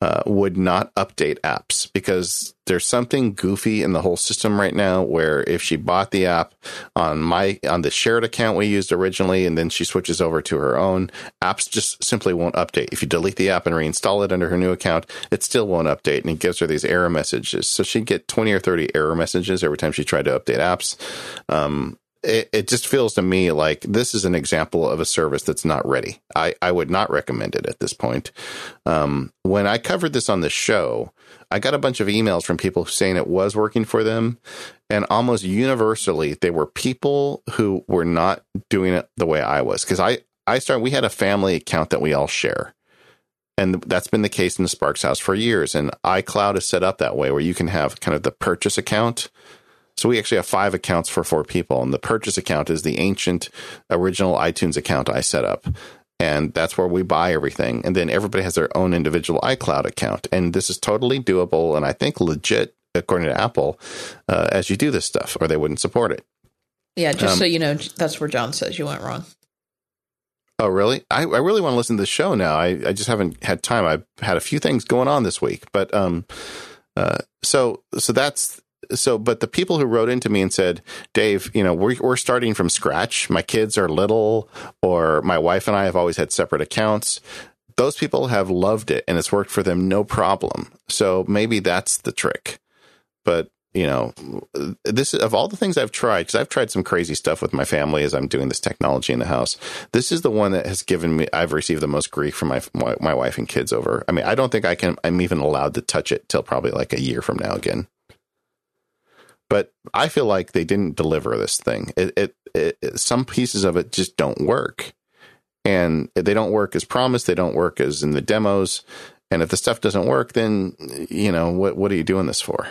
uh, would not update apps because there's something goofy in the whole system right now where if she bought the app on my on the shared account we used originally and then she switches over to her own apps just simply won't update. If you delete the app and reinstall it under her new account it still won't update and it gives her these error messages. So she'd get 20 or 30 error messages every time she tried to update apps. Um, it, it just feels to me like this is an example of a service that's not ready. I, I would not recommend it at this point. Um, when I covered this on the show, I got a bunch of emails from people saying it was working for them. And almost universally, they were people who were not doing it the way I was. Because I, I started, we had a family account that we all share. And that's been the case in the Sparks house for years. And iCloud is set up that way where you can have kind of the purchase account so we actually have five accounts for four people. And the purchase account is the ancient original iTunes account I set up. And that's where we buy everything. And then everybody has their own individual iCloud account. And this is totally doable and I think legit, according to Apple, uh, as you do this stuff, or they wouldn't support it. Yeah, just um, so you know, that's where John says you went wrong. Oh, really? I, I really want to listen to the show now. I, I just haven't had time. I've had a few things going on this week, but um, uh, so so that's so, but the people who wrote into me and said, Dave, you know, we're, we're starting from scratch. My kids are little, or my wife and I have always had separate accounts. Those people have loved it and it's worked for them no problem. So maybe that's the trick. But, you know, this of all the things I've tried, because I've tried some crazy stuff with my family as I'm doing this technology in the house. This is the one that has given me, I've received the most grief from my, my, my wife and kids over. I mean, I don't think I can, I'm even allowed to touch it till probably like a year from now again but I feel like they didn't deliver this thing. It, it, it, some pieces of it just don't work, and they don't work as promised. They don't work as in the demos. And if the stuff doesn't work, then you know what? What are you doing this for?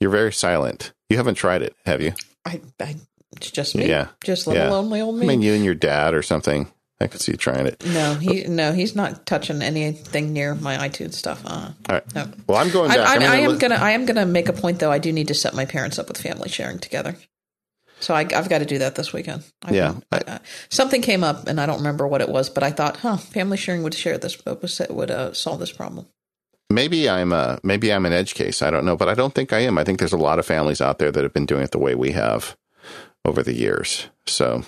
You're very silent. You haven't tried it, have you? I, I it's just me. Yeah, just little yeah. lonely old me. I mean, you and your dad or something. I could see you trying it. No, he no, he's not touching anything near my iTunes stuff. Uh, All right. No. Well, I'm going back. I, I, I am gonna I am gonna make a point though. I do need to set my parents up with family sharing together. So I, have got to do that this weekend. I, yeah. I, something came up and I don't remember what it was, but I thought, huh, family sharing would share this would uh, solve this problem. Maybe I'm a maybe I'm an edge case. I don't know, but I don't think I am. I think there's a lot of families out there that have been doing it the way we have over the years. So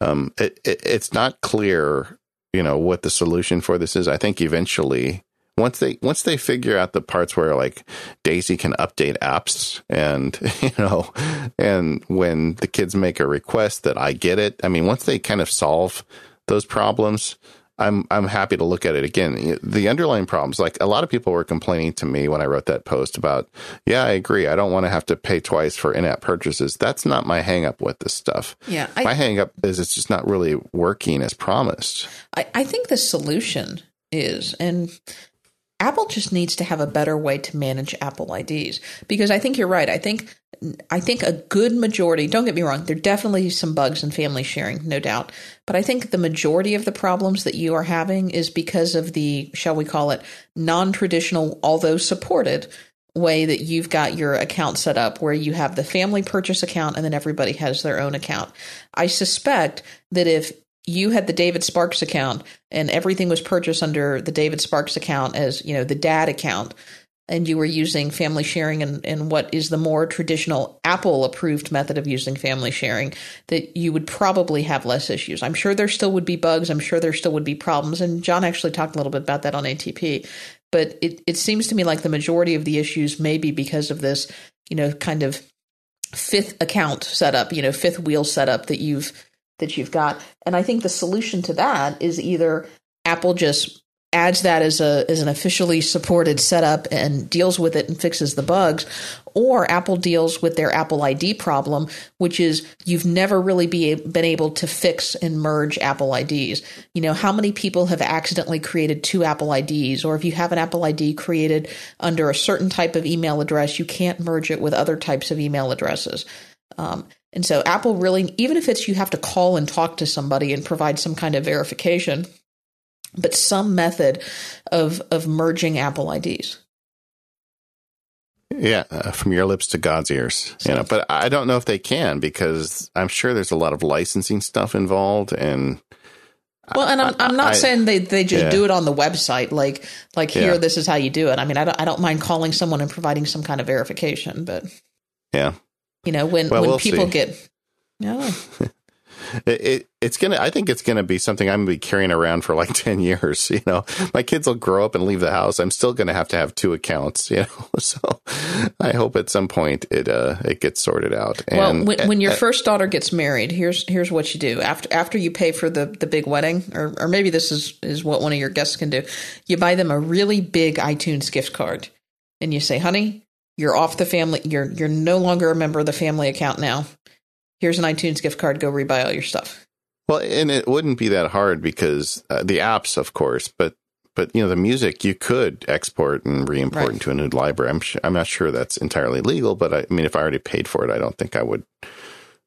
um, it, it, it's not clear, you know, what the solution for this is. I think eventually, once they once they figure out the parts where like Daisy can update apps, and <laughs> you know, and when the kids make a request, that I get it. I mean, once they kind of solve those problems, I'm I'm happy to look at it again. The underlying problems, like a lot of people were complaining to me when I wrote that post about, yeah, I agree. I don't want to have to pay twice for in-app purchases. That's not my hangup with this stuff. Yeah, I, my hangup is it's just not really working as promised. I, I think the solution is, and Apple just needs to have a better way to manage Apple IDs because I think you're right. I think I think a good majority, don't get me wrong, there are definitely some bugs in family sharing, no doubt. But I think the majority of the problems that you are having is because of the, shall we call it, non traditional, although supported way that you've got your account set up where you have the family purchase account and then everybody has their own account. I suspect that if you had the David Sparks account and everything was purchased under the David Sparks account as, you know, the dad account, and you were using family sharing and, and what is the more traditional Apple approved method of using family sharing, that you would probably have less issues. I'm sure there still would be bugs. I'm sure there still would be problems. And John actually talked a little bit about that on ATP. But it, it seems to me like the majority of the issues may be because of this, you know, kind of fifth account setup, you know, fifth wheel setup that you've that you've got. And I think the solution to that is either Apple just adds that as a as an officially supported setup and deals with it and fixes the bugs or Apple deals with their Apple ID problem which is you've never really be, been able to fix and merge Apple IDs you know how many people have accidentally created two Apple IDs or if you have an Apple ID created under a certain type of email address you can't merge it with other types of email addresses. Um, and so Apple really even if it's you have to call and talk to somebody and provide some kind of verification but some method of of merging Apple IDs. Yeah, uh, from your lips to God's ears. So, you know, but I don't know if they can because I'm sure there's a lot of licensing stuff involved, and Well, and I'm, I'm not I- saying they, they just yeah. do it on the website, like like here, Yeah. this is how you do it. I mean, I don't, I don't mind calling someone and providing some kind of verification, but yeah. you know, when Well, when we'll people see. get, yeah, <laughs> It, it it's gonna. I think it's gonna be something I'm gonna be carrying around for like <laughs> ten years. You know, my kids will grow up and leave the house. I'm still gonna have to have two accounts. <laughs> You know, so I hope at some point it uh it gets sorted out. Well, And when, when your uh, first daughter gets married, here's here's what you do after after you pay for the the big wedding, or or maybe this is is what one of your guests can do. You buy them a really big iTunes gift card, and you say, "Honey, you're off the family. You're you're no longer a member of the family account now. Here's an iTunes gift card. Go rebuy all your stuff." Well, and it wouldn't be that hard because uh, the apps, of course, but but you know the music you could export and re-import Right. into a new library. I'm su I'm not sure that's entirely legal, but I, I mean, if I already paid for it, I don't think I would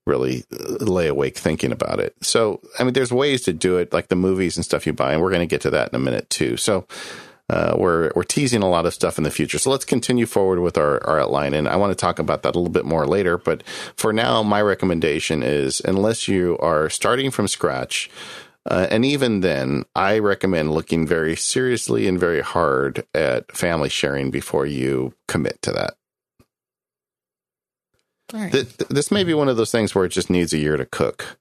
really uh, lay awake thinking about it. So, I mean, there's ways to do it, like the movies and stuff you buy, and we're going to get to that in a minute too. So. Uh, we're we're teasing a lot of stuff in the future, so let's continue forward with our, our outline, and I want to talk about that a little bit more later. But for now, my recommendation is, unless you are starting from scratch, uh, and even then, I recommend looking very seriously and very hard at family sharing before you commit to that. All right. Th- th- this may be one of those things where it just needs a year to cook.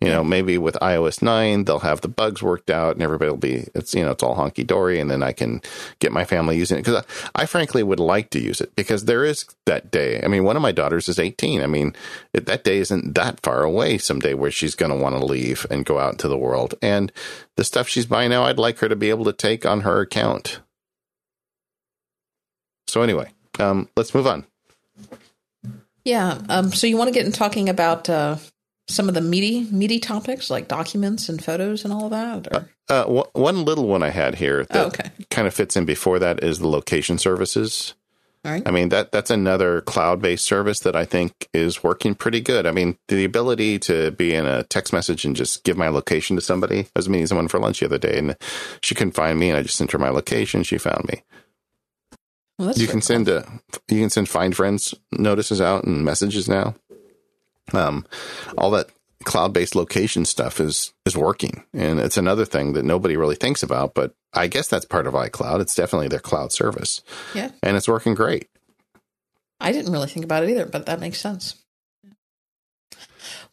You know, maybe with iOS 9, they'll have the bugs worked out and everybody will be, it's, you know, it's all honky dory. And then I can get my family using it. Cause I, I frankly would like to use it because there is that day. I mean, one of my daughters is 18. I mean, it, that day isn't that far away someday where she's going to want to leave and go out into the world. And the stuff she's buying now, I'd like her to be able to take on her account. So anyway, um, let's move on. Yeah. Um, so you want to get in talking about uh, some of the meaty meaty topics like documents and photos and all of that? Or? Uh, w- one little one I had here that Oh, okay. kind of fits in before that is the location services. All right. I mean that that's another cloud-based service that I think is working pretty good. I mean, the ability to be in a text message and just give my location to somebody. I was meeting someone for lunch the other day, and she couldn't find me, and I just sent her my location. She found me. Well, that's you can cool. send a you can send find friends notices out and messages now. Um, all that cloud-based location stuff is is working, and it's another thing that nobody really thinks about. But I guess that's part of iCloud. It's definitely their cloud service, Yeah. and it's working great. I didn't really think about it either, but that makes sense.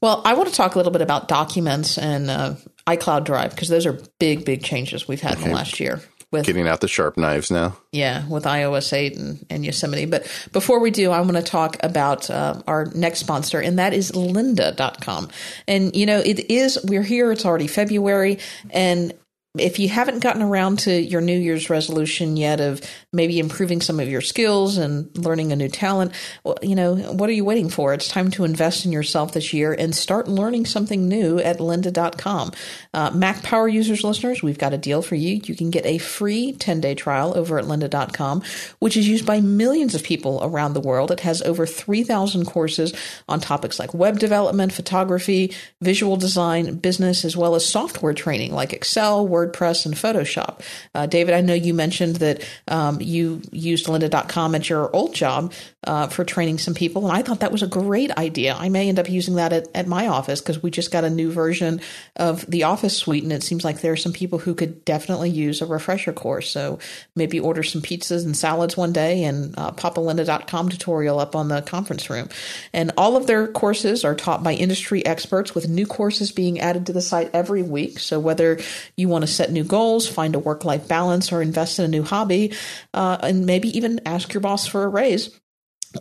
Well, I want to talk a little bit about documents and uh, iCloud Drive because those are big, big changes we've had in the last year with Getting out the sharp knives now. yeah with iOS 8 and, and Yosemite. But before we do, I want to talk about uh, our next sponsor, and that is Lynda.com. And you know, it is we're here. It's already February, and if you haven't gotten around to your New Year's resolution yet of maybe improving some of your skills and learning a new talent, well, you know, what are you waiting for? It's time to invest in yourself this year and start learning something new at lynda.com. Uh, Mac Power users, listeners, we've got a deal for you. You can get a free 10 day trial over at lynda.com, which is used by millions of people around the world. It has over 3,000 courses on topics like web development, photography, visual design, business, as well as software training like Excel, WordPress, and Photoshop. Uh, David, I know you mentioned that um, you used lynda.com at your old job uh, for training some people, and I thought that was a great idea. I may end up using that at, at my office because we just got a new version of the Office suite, and it seems like there are some people who could definitely use a refresher course. So maybe order some pizzas and salads one day and uh, pop a lynda.com tutorial up on the conference room. And all of their courses are taught by industry experts with new courses being added to the site every week. So whether you want to set new goals, find a work life balance, or invest in a new hobby, uh, and maybe even ask your boss for a raise,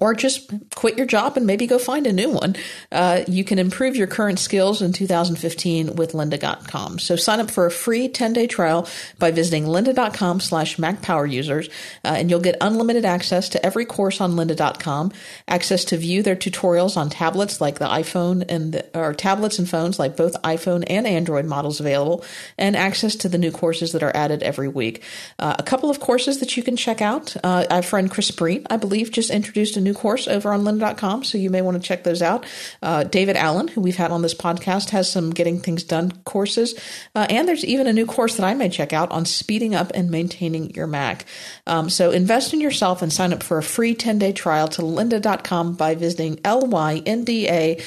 or just quit your job and maybe go find a new one. Uh, you can improve your current skills in 2015 with lynda.com. So sign up for a free 10-day trial by visiting lynda.com slash macpower users, uh, and you'll get unlimited access to every course on lynda.com, access to view their tutorials on tablets like the iPhone and the, or tablets and phones like both iPhone and Android models available, and access to the new courses that are added every week. Uh, a couple of courses that you can check out. Uh, our friend Chris Breen, I believe, just introduced a new course over on lynda.com, so you may want to check those out. Uh, David Allen, who we've had on this podcast, has some Getting Things Done courses. Uh, and there's even a new course that I may check out on speeding up and maintaining your Mac. Um, so invest in yourself and sign up for a free 10 day trial to lynda.com by visiting lynda.com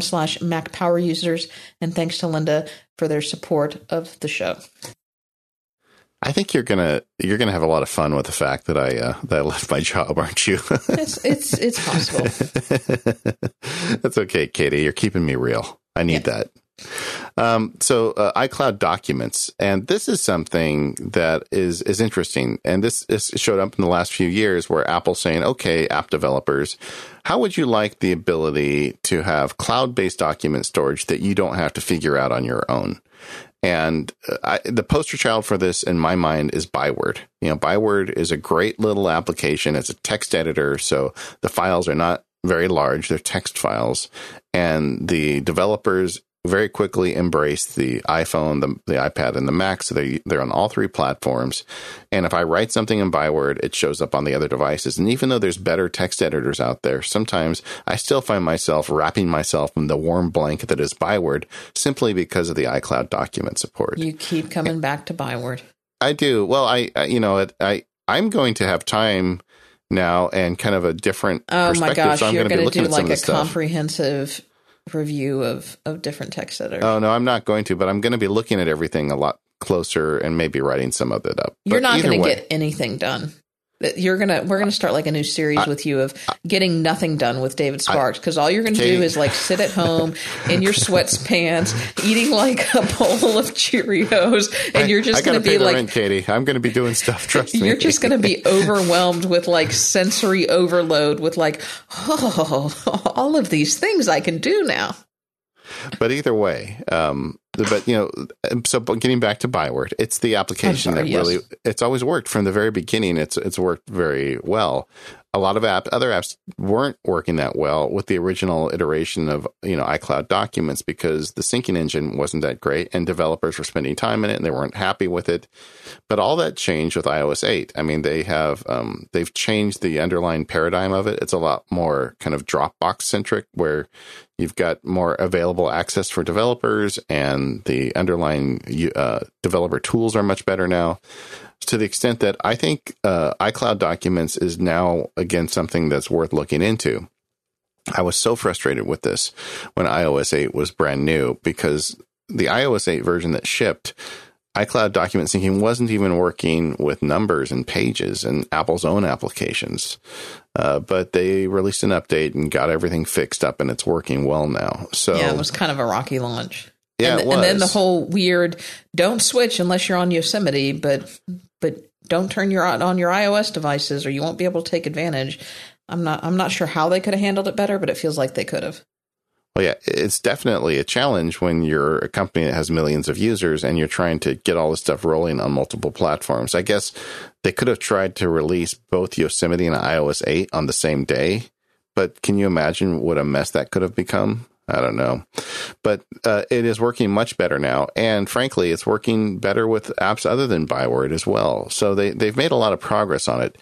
slash Mac Power Users. And thanks to Lynda for their support of the show. I think you're gonna you're gonna have a lot of fun with the fact that I uh, that I left my job, aren't you? it's it's it's possible. <laughs> That's okay, Katie. You're keeping me real. I need yeah. that. Um, so uh, iCloud Documents, and this is something that is is interesting, and this, this showed up in the last few years where Apple's saying, "Okay, app developers, how would you like the ability to have cloud based document storage that you don't have to figure out on your own?" And uh, I, the poster child for this in my mind is Byword. You know, Byword is a great little application. It's a text editor, so the files are not very large. They're text files, and the developers very quickly embraced the iPhone, the, the iPad, and the Mac. So they, they're on all three platforms. And if I write something in Byword, it shows up on the other devices. And even though there's better text editors out there, sometimes I still find myself wrapping myself in the warm blanket that is Byword simply because of the iCloud document support. You keep coming back to Byword. I do. Well, I, I you know, I, I'm going to have time now and kind of a different oh my gosh so you're going to do like a comprehensive review of of different text editors. Oh no, I'm not going to, but I'm going to be looking at everything a lot closer and maybe writing some of it up. You're but not going to get anything done. You're gonna we're gonna start like a new series I, with you of getting nothing done with David Sparks because all you're gonna do is like sit at home in your sweatpants eating like a bowl of Cheerios and you're just gonna be like rent, Katie. I'm gonna be doing stuff trust me. You're just gonna be <laughs> overwhelmed with like sensory overload with like oh all of these things I can do now. But either way, um, but you know, um, so getting back to Byword, it's the application sorry, that really it's always worked from the very beginning. It's it's worked very well a lot of app other apps weren't working that well with the original iteration of you know iCloud Documents because the syncing engine wasn't that great and developers were spending time in it and they weren't happy with it. But all that changed with iOS 8. I mean, they have um, they've changed the underlying paradigm of it. It's a lot more kind of Dropbox centric, where you've got more available access for developers and the underlying uh, developer tools are much better now to the extent that I think uh, iCloud Documents is now again something that's worth looking into. I was so frustrated with this when iOS 8 was brand new because the iOS 8 version that shipped, iCloud document syncing wasn't even working with numbers and pages and Apple's own applications. Uh, but they released an update and got everything fixed up and it's working well now. So yeah, it was kind of a rocky launch. Yeah, and, and then the whole weird don't switch unless you're on Yosemite, but but don't turn your on your iOS devices or you won't be able to take advantage. I'm not I'm not sure how they could have handled it better, but it feels like they could have. Well, yeah, it's definitely a challenge when you're a company that has millions of users and you're trying to get all this stuff rolling on multiple platforms. I guess they could have tried to release both Yosemite and iOS 8 on the same day, but can you imagine what a mess that could have become? I don't know, but uh, it is working much better now, and frankly, it's working better with apps other than Byword as well. So they they've made a lot of progress on it.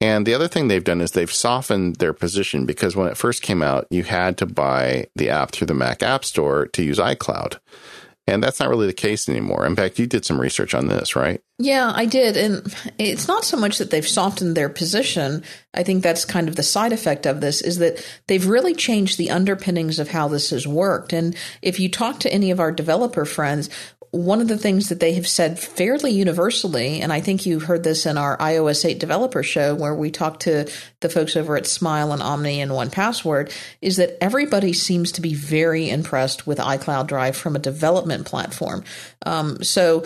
And the other thing they've done is they've softened their position because when it first came out, you had to buy the app through the Mac App Store to use iCloud. And that's not really the case anymore. In fact, you did some research on this, right? Yeah, I did. And it's not so much that they've softened their position. I think that's kind of the side effect of this is that they've really changed the underpinnings of how this has worked. And if you talk to any of our developer friends, one of the things that they have said fairly universally, and I think you heard this in our iOS 8 developer show where we talked to the folks over at Smile and Omni and 1Password, is that everybody seems to be very impressed with iCloud Drive from a development platform. Um, so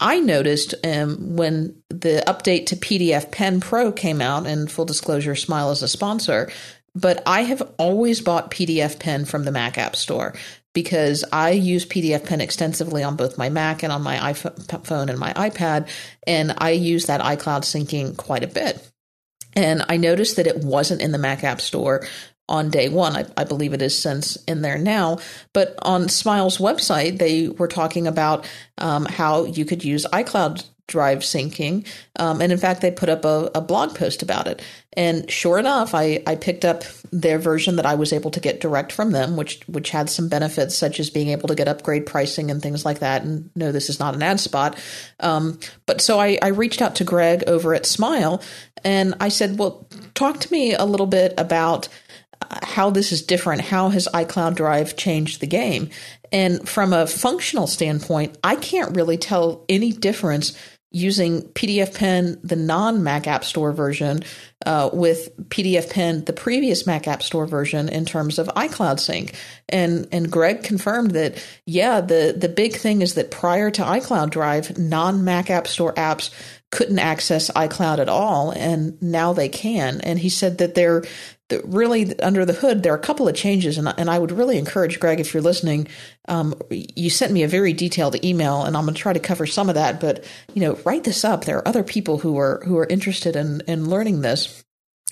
I noticed um, when the update to PDF Pen Pro came out, and full disclosure, Smile is a sponsor, but I have always bought PDF Pen from the Mac App Store because I use PDF Pen extensively on both my Mac and on my iPhone and my iPad, and I use that iCloud syncing quite a bit. And I noticed that it wasn't in the Mac App Store on day one. I, I, believe it is since in there now. But on Smile's website, they were talking about um, how you could use iCloud drive syncing. Um, and in fact, they put up a, a, blog post about it. And sure enough, I, I picked up their version that I was able to get direct from them, which which had some benefits such as being able to get upgrade pricing and things like that. And no, this is not an ad spot. Um, but so I, I reached out to Greg over at Smile, and I said, "Well, talk to me a little bit about." Uh, how this is different. How has iCloud Drive changed the game? And from a functional standpoint, I can't really tell any difference using PDFpen, the non Mac App Store version, uh, with PDFpen, the previous Mac App Store version, in terms of iCloud Sync. And and Greg confirmed that yeah, the the big thing is that prior to iCloud Drive, non Mac App Store apps couldn't access iCloud at all, and now they can. And he said that they're really under the hood, there are a couple of changes, and, and I would really encourage Greg, if you're listening, um, you sent me a very detailed email, and I'm going to try to cover some of that. But you know, write this up. There are other people who are who are interested in in learning this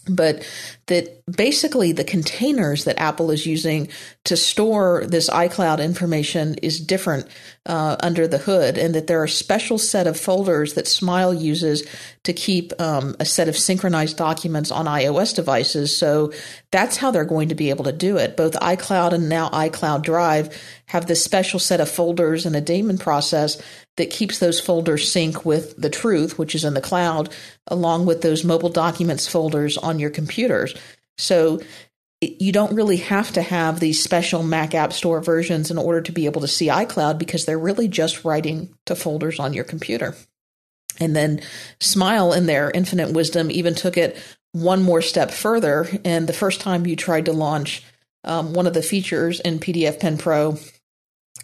but that basically the containers that Apple is using to store this iCloud information is different uh, under the hood, and that there are a special set of folders that Smile uses to keep um, a set of synchronized documents on iOS devices. So that's how they're going to be able to do it. Both iCloud and now iCloud Drive have this special set of folders and a daemon process that keeps those folders sync with the truth, which is in the cloud, along with those mobile documents folders on your computers. So you don't really have to have these special Mac App Store versions in order to be able to see iCloud because they're really just writing to folders on your computer. And then Smile, in their infinite wisdom, even took it one more step further. And the first time you tried to launch um, one of the features in PDF Pen Pro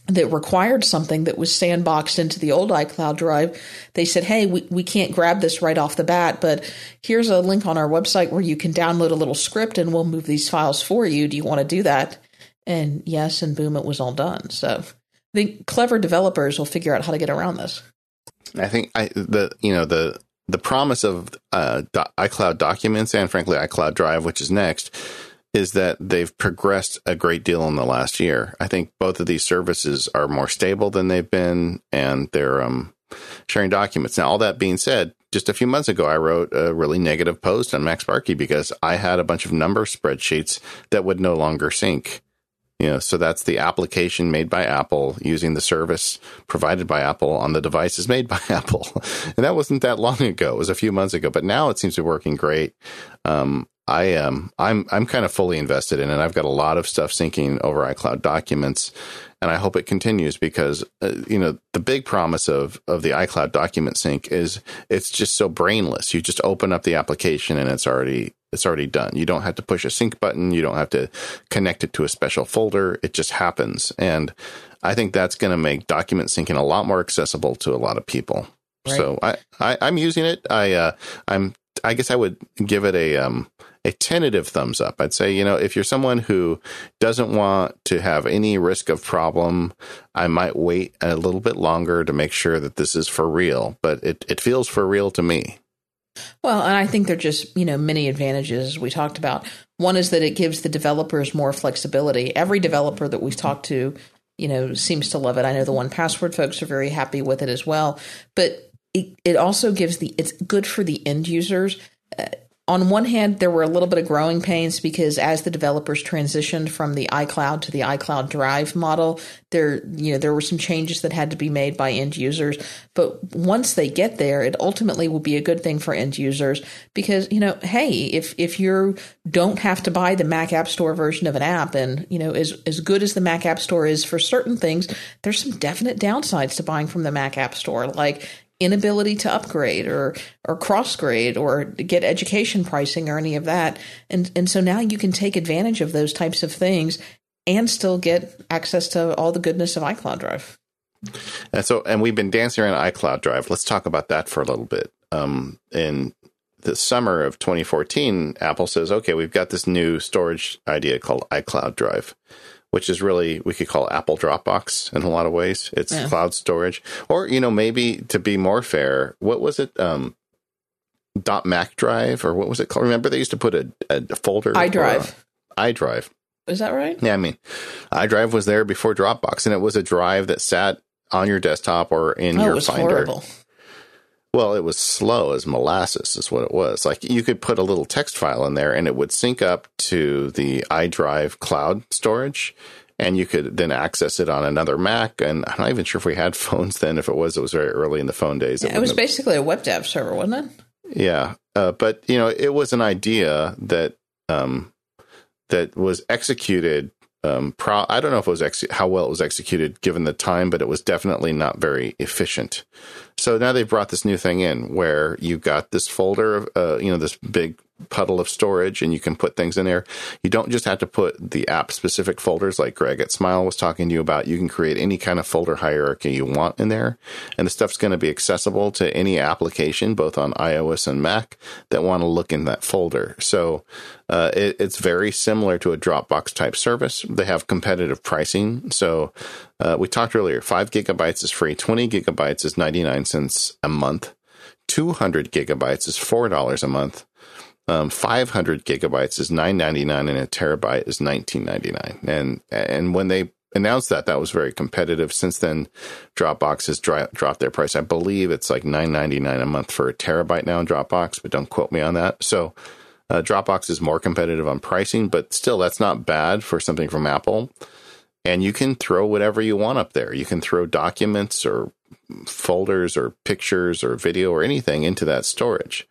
that required something that was sandboxed into the old iCloud drive, they said, Hey, we, we can't grab this right off the bat, but here's a link on our website where you can download a little script and we'll move these files for you. Do you want to do that? And yes, and boom, it was all done. So I think clever developers will figure out how to get around this. I think I, the, you know, the, the promise of uh, iCloud documents and frankly iCloud Drive, which is next, is that they've progressed a great deal in the last year. I think both of these services are more stable than they've been, and they're um, sharing documents. Now, all that being said, just a few months ago, I wrote a really negative post on MacSparky because I had a bunch of number spreadsheets that would no longer sync. You know, so that's the application made by Apple using the service provided by Apple on the devices made by <laughs> Apple. And that wasn't that long ago. It was a few months ago, but now it seems to be working great. Um, I am um, I'm I'm kind of fully invested in it. I've got a lot of stuff syncing over iCloud documents, and I hope it continues because uh, you know the big promise of of the iCloud document sync is it's just so brainless. You just open up the application and it's already it's already done. You don't have to push a sync button. You don't have to connect it to a special folder. It just happens, and I think that's going to make document syncing a lot more accessible to a lot of people. Right. So I, I am using it. I uh, I'm I guess I would give it a um a tentative thumbs up. I'd say, you know, if you're someone who doesn't want to have any risk of problem, I might wait a little bit longer to make sure that this is for real, but it, it feels for real to me. Well, and I think there are just, you know, many advantages we talked about. One is that it gives the developers more flexibility. Every developer that we've talked to, you know, seems to love it. I know the 1Password folks are very happy with it as well. But it, it also gives the, it's good for the end users. Uh, on one hand, there were a little bit of growing pains because as the developers transitioned from the iCloud to the iCloud Drive model, there you know there were some changes that had to be made by end users. But once they get there, it ultimately will be a good thing for end users because you know, hey, if if you don't have to buy the Mac App Store version of an app, and you know, as as good as the Mac App Store is for certain things, there's some definite downsides to buying from the Mac App Store, like inability to upgrade or or cross grade or get education pricing or any of that. And and so now you can take advantage of those types of things and still get access to all the goodness of iCloud Drive. And so and we've been dancing around iCloud Drive. Let's talk about that for a little bit. Um, in the summer of 2014, Apple says, "Okay, we've got this new storage idea called iCloud Drive." Which is really we could call Apple Dropbox in a lot of ways. It's yeah. cloud storage, or you know maybe to be more fair, what was it? Um, dot Mac Drive or what was it called? Remember they used to put a, a folder iDrive. iDrive. Is that right? Yeah, I mean, iDrive was there before Dropbox, and it was a drive that sat on your desktop or in oh, your Finder. Horrible. Well, it was slow as molasses, is what it was. Like you could put a little text file in there and it would sync up to the iDrive cloud storage and you could then access it on another Mac. And I'm not even sure if we had <laughs> phones then. If it was, it was very early in the phone days. Yeah, it, it was have, basically a WebDAV server, wasn't it? Yeah. Uh, but, you know, it was an idea that, um, that was executed um, pro- I don't know if it was ex- how well it was executed given the time, but it was definitely not very efficient. So now they've brought this new thing in where you've got this folder of, uh, you know, this big puddle of storage and you can put things in there. You don't just have to put the app specific folders like Greg at Smile was talking to you about. You can create any kind of folder hierarchy you want in there. And the stuff's going to be accessible to any application, both on iOS and Mac that want to look in that folder. So uh, it, it's very similar to a Dropbox type service. They have competitive pricing. So uh, we talked earlier, five gigabytes is free, 20 gigabytes is 99 cents a month. 200 gigabytes is $4 a month. Um, 500 gigabytes is 9.99 and a terabyte is 19.99. And and when they announced that, that was very competitive. Since then, Dropbox has dry, dropped their price. I believe it's like 9.99 a month for a terabyte now in Dropbox, but don't quote me on that. So uh, Dropbox is more competitive on pricing, but still, that's not bad for something from Apple. And you can throw whatever you want up there. You can throw documents or folders or pictures or video or anything into that storage.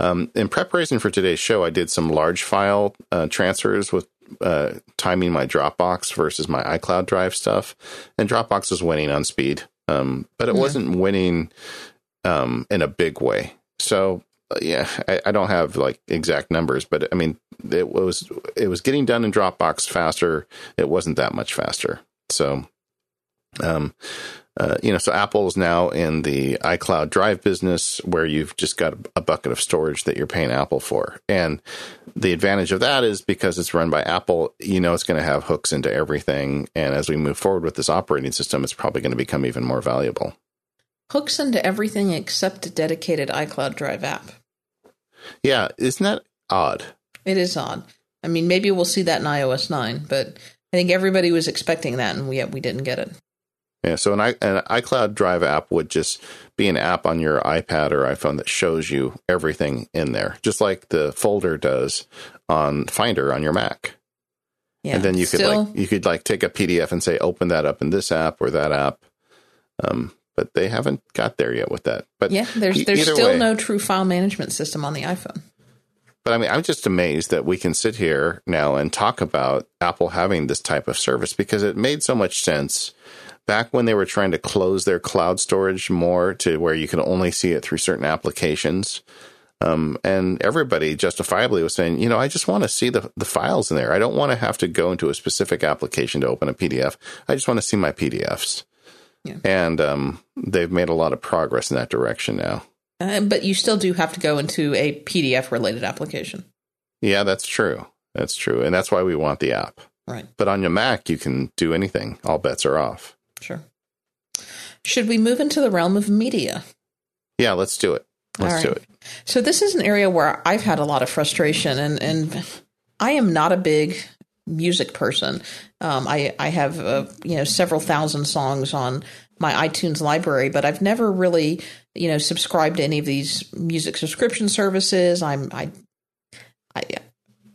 Um, in preparation for today's show, I did some large file uh, transfers with uh, timing my Dropbox versus my iCloud Drive stuff, and Dropbox was winning on speed, um, but it yeah. wasn't winning um, in a big way. So uh, yeah, I, I, don't have like exact numbers, but I mean it was it was getting done in Dropbox faster. It wasn't that much faster. So um, uh, you know, so Apple is now in the iCloud Drive business where you've just got a bucket of storage that you're paying Apple for. And the advantage of that is because it's run by Apple, you know, it's going to have hooks into everything. And as we move forward with this operating system, it's probably going to become even more valuable. Hooks into everything except a dedicated iCloud Drive app. Yeah, isn't that odd? It is odd. I mean, maybe we'll see that in iOS 9, but I think everybody was expecting that, and we we didn't get it. Yeah, so an, I, an iCloud Drive app would just be an app on your iPad or iPhone that shows you everything in there, just like the folder does on Finder on your Mac. Yeah, and then you could still, like you could like take a PDF and say open that up in this app or that app. Um, but they haven't got there yet with that. But yeah, there's there's still way, no true file management system on the iPhone. But I mean, I'm just amazed that we can sit here now and talk about Apple having this type of service because it made so much sense back when they were trying to close their cloud storage more to where you could only see it through certain applications. Um, and everybody justifiably was saying, you know, I just want to see the, the files in there. I don't want to have to go into a specific application to open a PDF. I just want to see my PDFs. Yeah. And um, they've made a lot of progress in that direction now. Uh, but you still do have to go into a PDF related application. Yeah, that's true. That's true. And that's why we want the app. Right. But on your Mac, you can do anything. All bets are off. Sure. Should we move into the realm of media? Yeah, let's do it. Let's do it. So this is an area where I've had a lot of frustration, and and I am not a big music person. Um, I I have uh, you know several thousand songs on my iTunes library, but I've never really you know subscribed to any of these music subscription services. I'm I I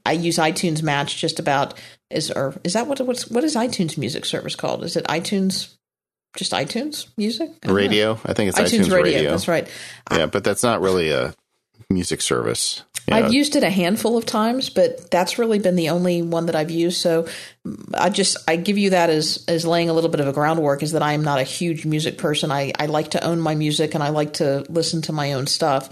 I use iTunes Match just about is or is that what what's what is iTunes music service called? Is it iTunes? Just iTunes music? I radio. Know. I think it's iTunes, iTunes radio. radio. That's right. Yeah, but that's not really a music service. Know. I've used it a handful of times, but that's really been the only one that I've used. So I just I give you that as as laying a little bit of a groundwork is that I am not a huge music person. I I like to own my music and I like to listen to my own stuff.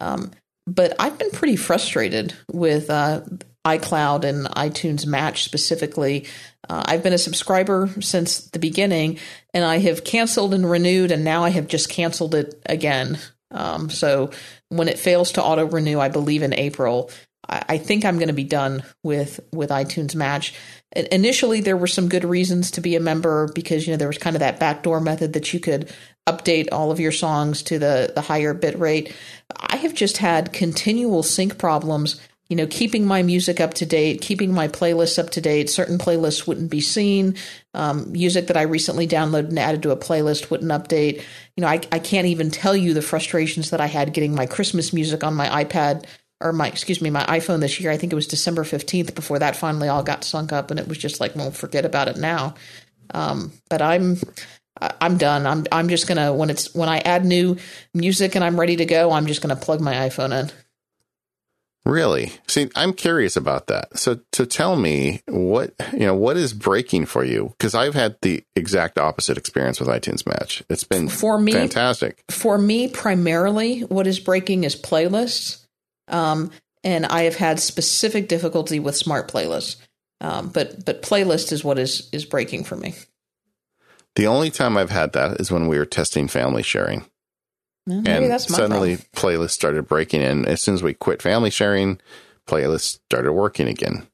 Um, but I've been pretty frustrated with uh, iCloud and iTunes Match specifically. Uh, I've been a subscriber since the beginning, and I have canceled and renewed, and now I have just canceled it again. Um, so when it fails to auto renew, I believe in April, I, I think I'm going to be done with with iTunes Match. Initially, there were some good reasons to be a member because you know there was kind of that backdoor method that you could update all of your songs to the the higher bit rate. I have just had continual sync problems you know, keeping my music up to date, keeping my playlists up to date. Certain playlists wouldn't be seen. Um, music that I recently downloaded and added to a playlist wouldn't update. You know, I, I can't even tell you the frustrations that I had getting my Christmas music on my iPad or my excuse me my iphone this year i think it was december 15th before that finally all got sunk up and it was just like well forget about it now um, but i'm i'm done i'm i'm just gonna when it's when i add new music and i'm ready to go i'm just gonna plug my iphone in Really? See, I'm curious about that. So, to tell me what you know, what is breaking for you? Because I've had the exact opposite experience with iTunes Match. It's been for me fantastic. For me, primarily, what is breaking is playlists. Um, and I have had specific difficulty with smart playlists. Um, but but playlist is what is is breaking for me. The only time I've had that is when we were testing family sharing. Well, maybe and that's my suddenly problem. playlists started breaking in. As soon as we quit family sharing, playlists started working again.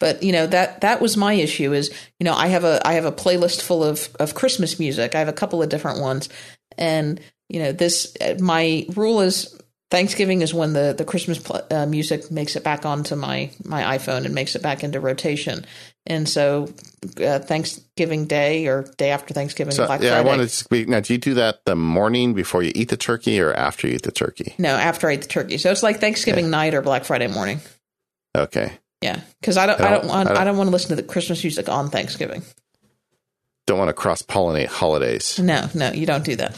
but you know that that was my issue is you know i have a i have a playlist full of of christmas music i have a couple of different ones and you know this my rule is thanksgiving is when the the christmas pl- uh, music makes it back onto my my iphone and makes it back into rotation and so uh, thanksgiving day or day after thanksgiving So, black yeah, I friday wanted to speak. Now, do you do that the morning before you eat the turkey or after you eat the turkey? no after i eat the turkey so it's like thanksgiving night or black friday morning Okay. yeah because i don't I i don't- don't want I don't- i don't want to listen to the christmas music on thanksgiving Don't want to cross pollinate holidays. No, no, you don't do that.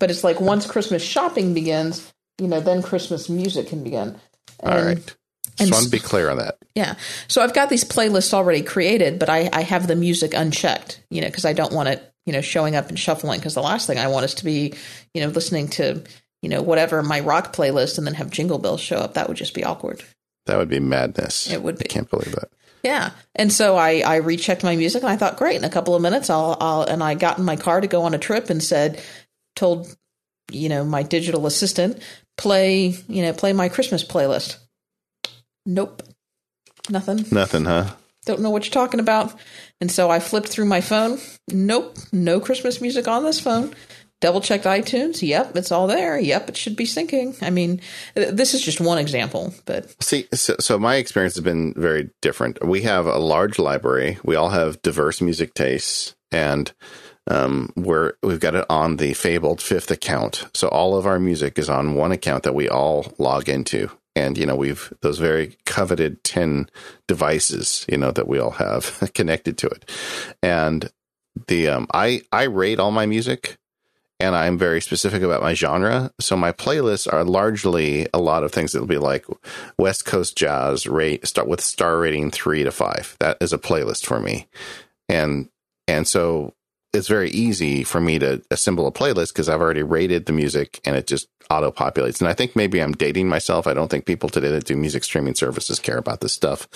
But it's like once Christmas shopping begins, you know, then Christmas music can begin. All And- right. And Just want to be clear on that. Yeah. So I've got these playlists already created, but I, I have the music unchecked, you know, because I don't want it, you know, showing up and shuffling. Because the last thing I want is to be, you know, listening to, you know, whatever my rock playlist and then have Jingle Bells show up. That would just be awkward. That would be madness. It would be. I can't believe that. Yeah. And so I, I rechecked my music and I thought, great, in a couple of minutes, I'll, I'll, and I got in my car to go on a trip and said, told, you know, my digital assistant, play, you know, play my Christmas playlist. Nope. Nothing. Nothing, huh? Don't know what you're talking about. And so I flipped through my phone. Nope. No Christmas music on this phone. Double checked iTunes. Yep, it's all there. Yep, it should be syncing. I mean, this is just one example, but See, so, so my experience has been very different. We have a large library. We all have diverse music tastes, and um, we're we've got it on the fabled fifth account. So all of our music is on one account that we all log into, and you know we've those very coveted ten devices, you know that we all have <laughs> connected to it, and the um, I I rate all my music and I'm very specific about my genre. So my playlists are largely a lot of things that'll be like West Coast jazz rate start with star rating three to five. That is a playlist for me. And and so it's very easy for me to assemble a playlist because I've already rated the music and it just auto populates. And I think maybe I'm dating myself. I don't think people today that do music streaming services care about this stuff,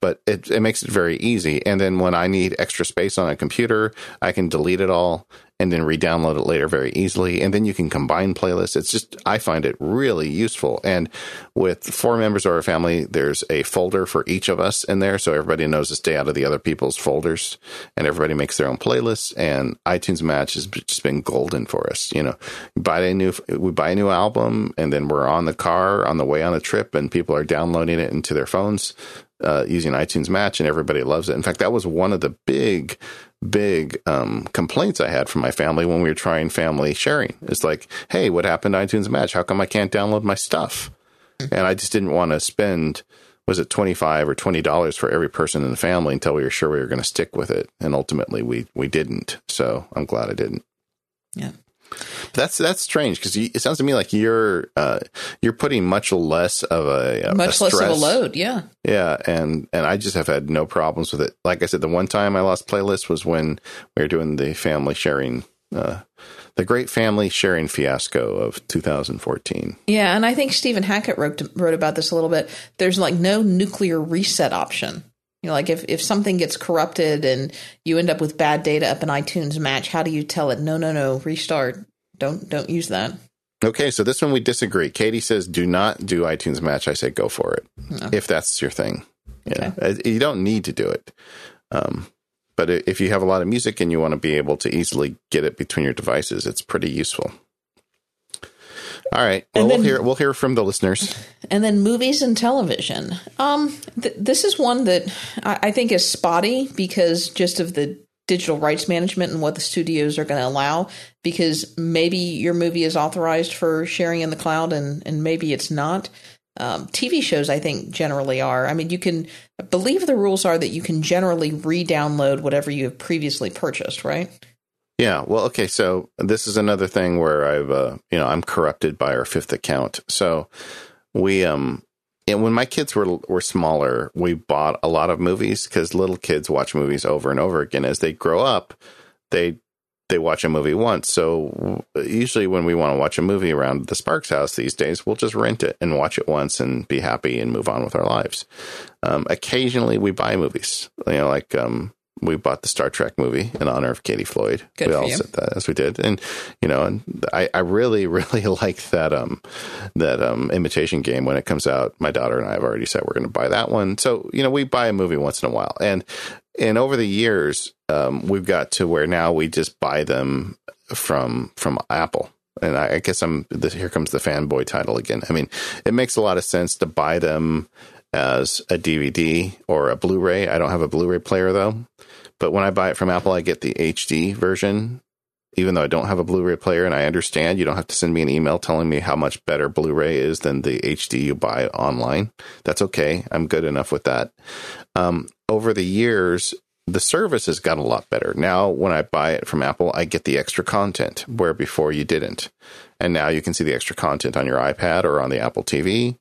but it, it makes it very easy. And then when I need extra space on a computer, I can delete it all and then re-download it later very easily. And then you can combine playlists. It's just, I find it really useful. And with four members of our family, there's a folder for each of us in there. So everybody knows to stay out of the other people's folders and everybody makes their own playlists. And iTunes Match has just been golden for us. You know, buy a new, we buy a new album and then we're on the car on the way on a trip and people are downloading it into their phones. Uh, using iTunes Match, and everybody loves it. In fact, that was one of the big, big um, complaints I had from my family when we were trying family sharing. It's like, hey, what happened to iTunes Match? How come I can't download my stuff? And I just didn't want to spend was it twenty five or twenty dollars for every person in the family until we were sure we were going to stick with it. And ultimately, we we didn't. So I'm glad I didn't. yeah. That's that's strange because it sounds to me like you're uh, you're putting much less of a, a Much a less of a load. Yeah. yeah, and and I just have had no problems with it. Like I said, the one time I lost playlist was when we were doing the family sharing, uh, the great family sharing fiasco of 2014. Yeah, and I think Stephen Hackett wrote wrote about this a little bit. There's like no nuclear reset option. You know, like if, if something gets corrupted and you end up with bad data up in iTunes Match, how do you tell it? No, no, no, restart. Don't don't use that. Okay, so this one we disagree. Katie says do not do iTunes Match. I say go for it No. if that's your thing. Yeah, Uh, you don't need to do it. Um, but if you have a lot of music and you want to be able to easily get it between your devices, it's pretty useful. All right. Well, And we'll hear we'll hear from the listeners. <laughs> And then movies and television. Um, th- this is one that I-, I think is spotty because just of the digital rights management and what the studios are going to allow because maybe your movie is authorized for sharing in the cloud and, and maybe it's not. Um, TV shows, I think, generally are. I mean, you can I believe the rules are that you can generally re download whatever you have previously purchased, right? Yeah. Well, okay. So this is another thing where I've, uh, you know, I'm corrupted by our fifth account. So we, um, and when my kids were were smaller, we bought a lot of movies because little kids watch movies over and over again. As they grow up, they they watch a movie once. So usually when we want to watch a movie around the Sparks house these days, we'll just rent it and watch it once and be happy and move on with our lives. Um, occasionally we buy movies, you know, like um, we bought the Star Trek movie in honor of Katie Floyd. Good we all you. said that as we did, and you know, and I, I really, <laughs> really like that um that um imitation game when it comes out. My daughter and I have already said we're going to buy that one. So you know, we buy a movie once in a while, and and over the years, um, we've got to where now we just buy them from from Apple. And I, I guess I'm here comes the fanboy title again. I mean, it makes a lot of sense to buy them as a DVD or a Blu-ray. I don't have a Blu-ray player though, but when I buy it from Apple, I get the HD version. Even though I don't have a Blu-ray player, and I understand you don't have to send me an email telling me how much better Blu-ray is than the HD you buy online. That's okay. I'm good enough with that. Um, over the years, the service has got a lot better. Now, when I buy it from Apple, I get the extra content where before you didn't. And now you can see the extra content on your iPad or on the Apple TV.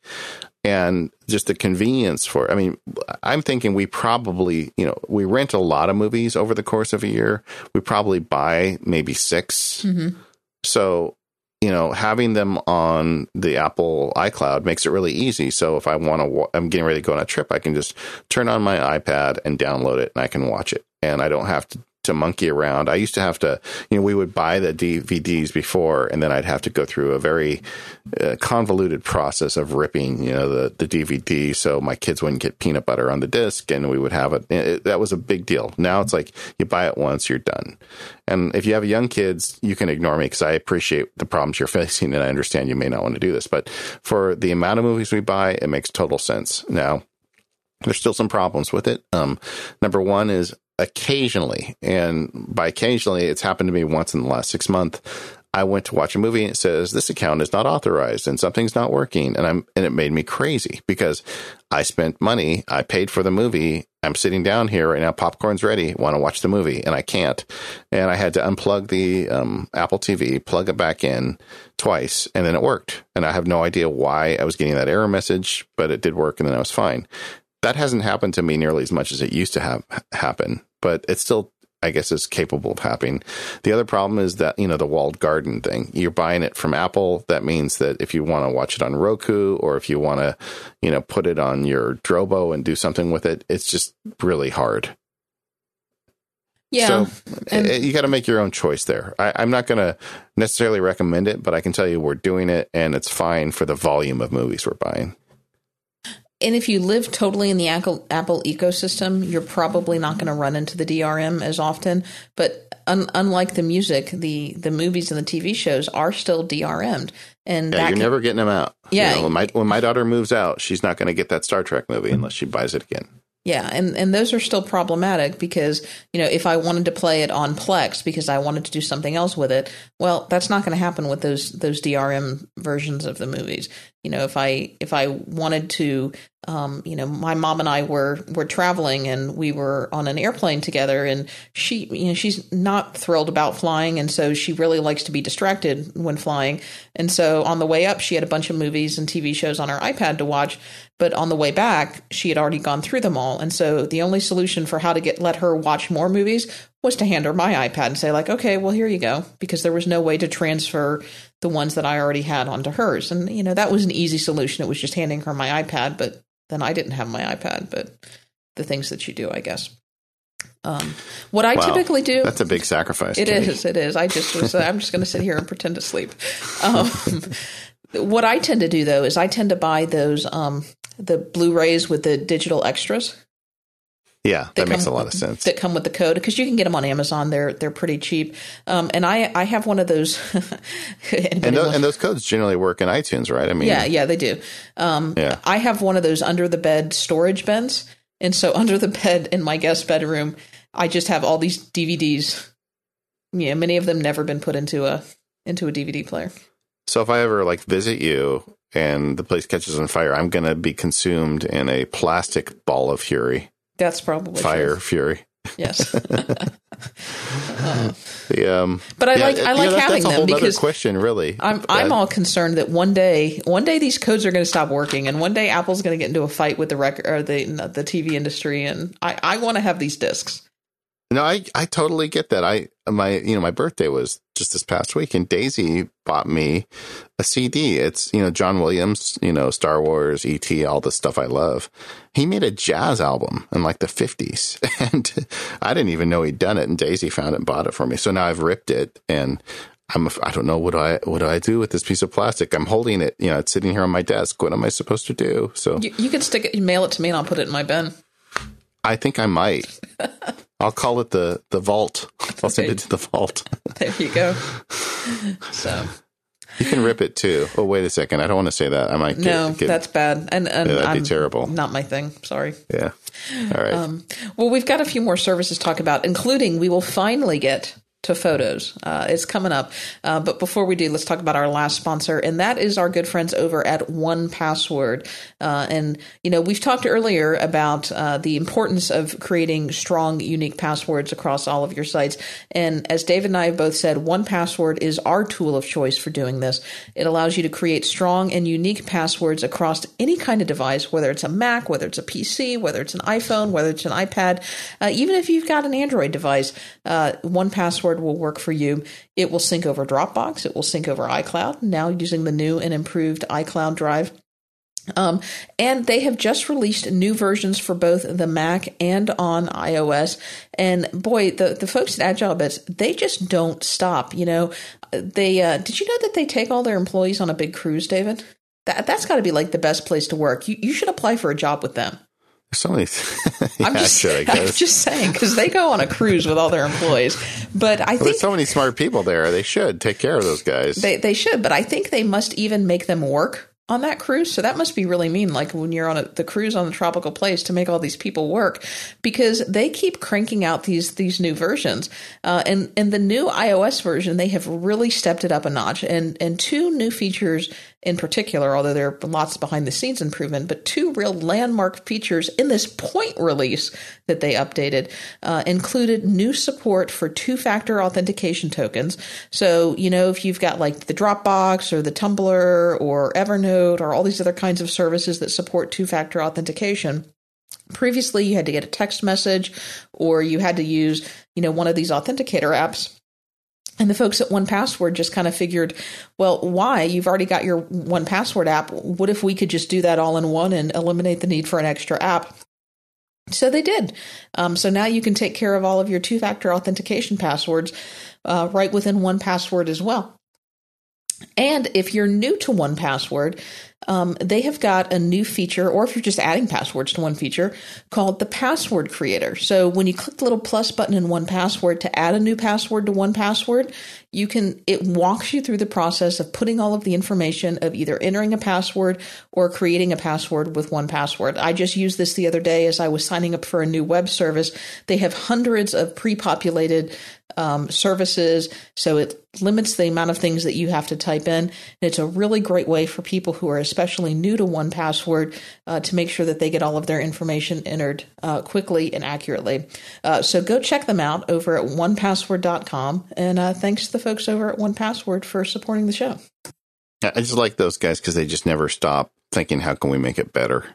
And just the convenience for, I mean, I'm thinking we probably, you know, we rent a lot of movies over the course of a year. We probably buy maybe 6 mm-hmm. So, you know, having them on the Apple iCloud makes it really easy. So if I want to, I'm getting ready to go on a trip, I can just turn on my iPad and download it and I can watch it. And I don't have to, to monkey around. I used to have to, you know, we would buy the DVDs before and then I'd have to go through a very uh, convoluted process of ripping, you know, the, the DVD so my kids wouldn't get peanut butter on the disc and we would have it. it. That was a big deal. Now it's like you buy it once, you're done. And if you have young kids, you can ignore me because I appreciate the problems you're <laughs> facing and I understand you may not want to do this. But for the amount of movies we buy, it makes total sense. Now, there's still some problems with it. Um, number one is occasionally, and by occasionally, it's happened to me once in the last six months. I went to watch a movie and it says this account is not authorized and something's not working, and I'm and it made me crazy because I spent money, I paid for the movie. I'm sitting down here right now, popcorn's ready, want to watch the movie, and I can't, and I had to unplug the um, Apple TV, plug it back in twice, and then it worked. And I have no idea why I was getting that error message, but it did work, and then I was fine that hasn't happened to me nearly as much as it used to have happen, but it's still, I guess, is capable of happening. The other problem is that, you know, the walled garden thing. You're buying it from Apple. That means that if you want to watch it on Roku or if you want to, you know, put it on your Drobo and do something with it, it's just really hard. Yeah. So eh, you got to make your own choice there. I, I'm not going to necessarily recommend it, but I can tell you we're doing it and it's fine for the volume of movies we're buying. And if you live totally in the Apple, Apple ecosystem, you're probably not going to run into the DRM as often. But un, unlike the music, the the movies and the TV shows are still DRM'd, and Yeah, you're can- never getting them out. You Yeah. know, when my when my daughter moves out, she's not going to get that Star Trek movie unless she buys it again. Yeah, and, and those are still problematic because, you know, if I wanted to play it on Plex because I wanted to do something else with it, well, that's not going to happen with those those DRM versions of the movies. You know, if I if I wanted to um, you know, my mom and I were were traveling and we were on an airplane together and she you know, she's not thrilled about flying and so she really likes to be distracted when flying. And so on the way up she had a bunch of movies and TV shows on her iPad to watch, but on the way back she had already gone through them all. And so the only solution for how to get let her watch more movies was to hand her my iPad and say like, "Okay, well here you go," because there was no way to transfer the ones that I already had onto hers. And you know, that was an easy solution. It was just handing her my iPad, but then I didn't have my iPad, but the things that you do, I guess. Um, what I Wow. typically do That's a big sacrifice. it is. It is. I just was. I'm just going to sit here and pretend to sleep. Um, <laughs> what I tend to do though is I tend to buy those um, the Blu-rays with the digital extras. Yeah, that, makes a lot of sense. That come with the code because you can get them on Amazon. They're they're pretty cheap. Um, and I I have one of those. <laughs> and, those and those codes generally work in iTunes, right? I mean, yeah, yeah, they do. Um, yeah. I have one of those under the bed storage bins, and so <laughs> under the bed in my guest bedroom, I just have all these DVDs. Yeah, many of them never been put into a into a DVD player. So if I ever like visit you and the place catches on fire, I'm going to be consumed in a plastic ball of fury. That's probably fire true. fury. Yes. uh, <laughs> the, um, but I yeah, like I like know, having that's them because question really. I'm I'm all concerned that one day one day these codes are going to stop working and one day Apple's going to get into a fight with the record or the the TV industry and I I want to have these discs. No, I, I totally get that. I my you know my birthday was just this past week, and Daisy bought me a CD. It's you know John Williams, you know Star Wars, ET, all the stuff I love. He made a jazz album in like the fifties, <laughs> and I didn't even know he'd done it. And Daisy found it and bought it for me. So now I've ripped it, and I'm I don't know what do I what do I do with this piece of plastic? I'm holding it, you know, it's sitting here on my desk. What am I supposed to do? So you, you can stick it, mail it to me, and I'll put it in my bin. I think I might. <laughs> I'll call it the the vault. I'll send it to the vault. there you go. <laughs> So you can rip it too. Oh wait a second, I don't want to say that. I might. Get, no, get, that's bad, and, and yeah, that'd I'm, be terrible. Not my thing. Sorry. Yeah. All right. Um, well, we've got a few more services to talk about, including we will finally get to photos. Uh, it's coming up. Uh, but before we do, let's talk about our last sponsor, and that is our good friends over at 1Password. Uh, and, you know, we've talked earlier about uh, the importance of creating strong, unique passwords across all of your sites. And as David and I have both said, 1Password is our tool of choice for doing this. It allows you to create strong and unique passwords across any kind of device, whether it's a Mac, whether it's a PC, whether it's an iPhone, whether it's an iPad, uh, even if you've got an Android device, 1Password password will work for you. It will sync over Dropbox. It will sync over iCloud, now using the new and improved iCloud Drive. Um, and they have just released new versions for both the Mac and on iOS. And boy, the, the folks at AgileBits, they just don't stop. You know, they, uh, did you know that they take all their employees on a big cruise, David? That, that's got to be like the best place to work. You, you should apply for a job with them. So many. <laughs> yeah, I'm just, I'm just saying because they go on a cruise with all their employees. But I think there's so many smart people there. They should take care of those guys. They they should, but I think they must even make them work on that cruise. So that must be really mean, like when you're on a, the cruise on the tropical place to make all these people work, because they keep cranking out these these new versions. Uh, and and the new iOS version, they have really stepped it up a notch. And and two new features in particular, although there are lots behind the scenes improvement, but two real landmark features in this point release that they updated uh, included new support for two factor authentication tokens. So, you know, if you've got like the Dropbox or the Tumblr or Evernote or all these other kinds of services that support two factor authentication, previously you had to get a text message or you had to use, you know, one of these authenticator apps and the folks at 1Password just kind of figured, well, why? You've already got your 1Password app. What if we could just do that all in one and eliminate the need for an extra app? So they did. Um, so now you can take care of all of your two factor authentication passwords uh, right within 1Password as well. And if you're new to 1Password, um, they have got a new feature, or if you're just adding passwords to one feature, called the Password Creator. So when you click the little plus button in 1Password to add a new password to 1Password, you can it walks you through the process of putting all of the information of either entering a password or creating a password with 1Password. I just used this the other day as I was signing up for a new web service. They have hundreds of pre-populated um, services, so it limits the amount of things that you have to type in. And it's a really great way for people who are especially new to 1Password uh, to make sure that they get all of their information entered uh, quickly and accurately. Uh, so go check them out over at onepassword.com. And uh, thanks to the folks over at 1Password for supporting the show. I just like those guys because they just never stop thinking, how can we make it better?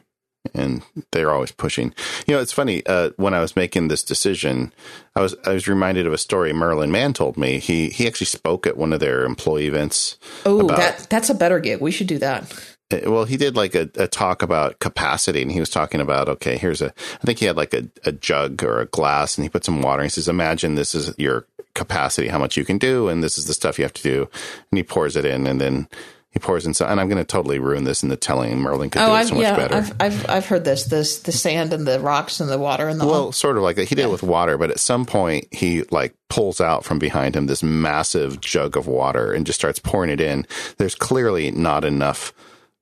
And they're always pushing. You know, it's funny. Uh, when I was making this decision, I was I was reminded of a story Merlin Mann told me. He he actually spoke at one of their employee events. Oh, that that's a better gig. We should do that. Uh, well, he did like a, a, talk about capacity, and he was talking about okay, here's a. I think he had like a, a jug or a glass, and he put some water. And he says, "Imagine this is your capacity, how much you can do, and this is the stuff you have to do." And he pours it in, and then he pours in some, and I'm going to totally ruin this in the telling. Merlin could Oh, do it I've, so much yeah, better. I've, I've I've heard this. This the sand and the rocks and the water and the well, sort of like that. He did it with water, but at some point he like pulls out from behind him this massive jug of water and just starts pouring it in. There's clearly not enough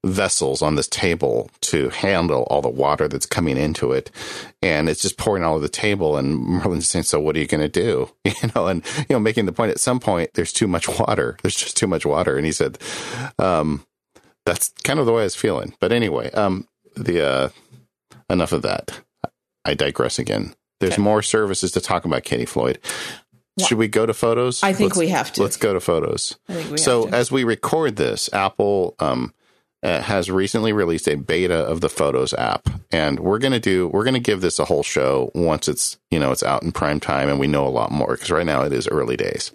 vessels on this table to handle all the water that's coming into it. And it's just pouring all over the table. And Merlin's saying, So what are you going to do? <laughs> You know, and, you know, making the point at some point, there's too much water. <laughs> There's just too much water. And he said, um, That's kind of the way I was feeling. But anyway, um, the, uh, enough of that. I digress again. There's Okay. more services to talk about, Katie Floyd. Should we go to photos? I think Let's- we have to. Let's go to photos. I think we so have to. as we record this, Apple um, Uh, has recently released a beta of the Photos app, and we're gonna do we're gonna give this a whole show once it's you know it's out in prime time and we know a lot more because right now it is early days.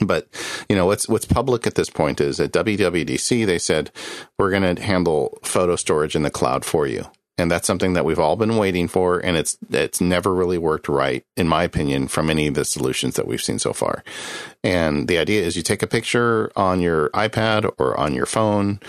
But you know what's what's public at this point is at WWDC they said we're going to handle photo storage in the cloud for you, and that's something that we've all been waiting for, and it's it's never really worked right, in my opinion, from any of the solutions that we've seen so far. And the idea is you take a picture on your iPad or on your phone,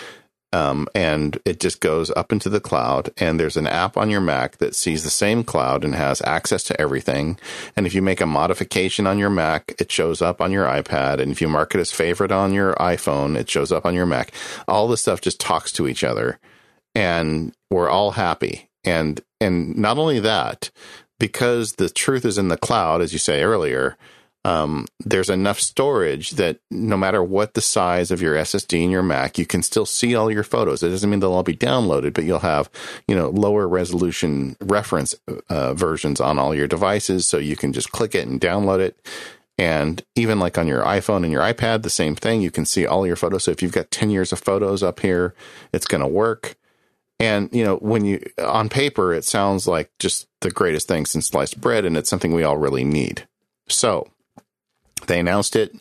um, and it just goes up into the cloud. And there's an app on your Mac that sees the same cloud and has access to everything. And if you make a modification on your Mac, it shows up on your iPad. And if you mark it as favorite on your iPhone, it shows up on your Mac. All this stuff just talks to each other, and we're all happy. And and not only that, because the truth is in the cloud, as you say earlier, um, there's enough storage that no matter what the size of your SSD in your Mac, you can still see all your photos. It doesn't mean they'll all be downloaded, but you'll have, you know, lower resolution reference uh, versions on all your devices. So you can just click it and download it. And even like on your iPhone and your iPad, the same thing. You can see all your photos. So if you've got 10 years of photos up here, it's going to work. And, you know, when you, on paper, it sounds like just the greatest thing since sliced bread, and it's something we all really need. So they announced it,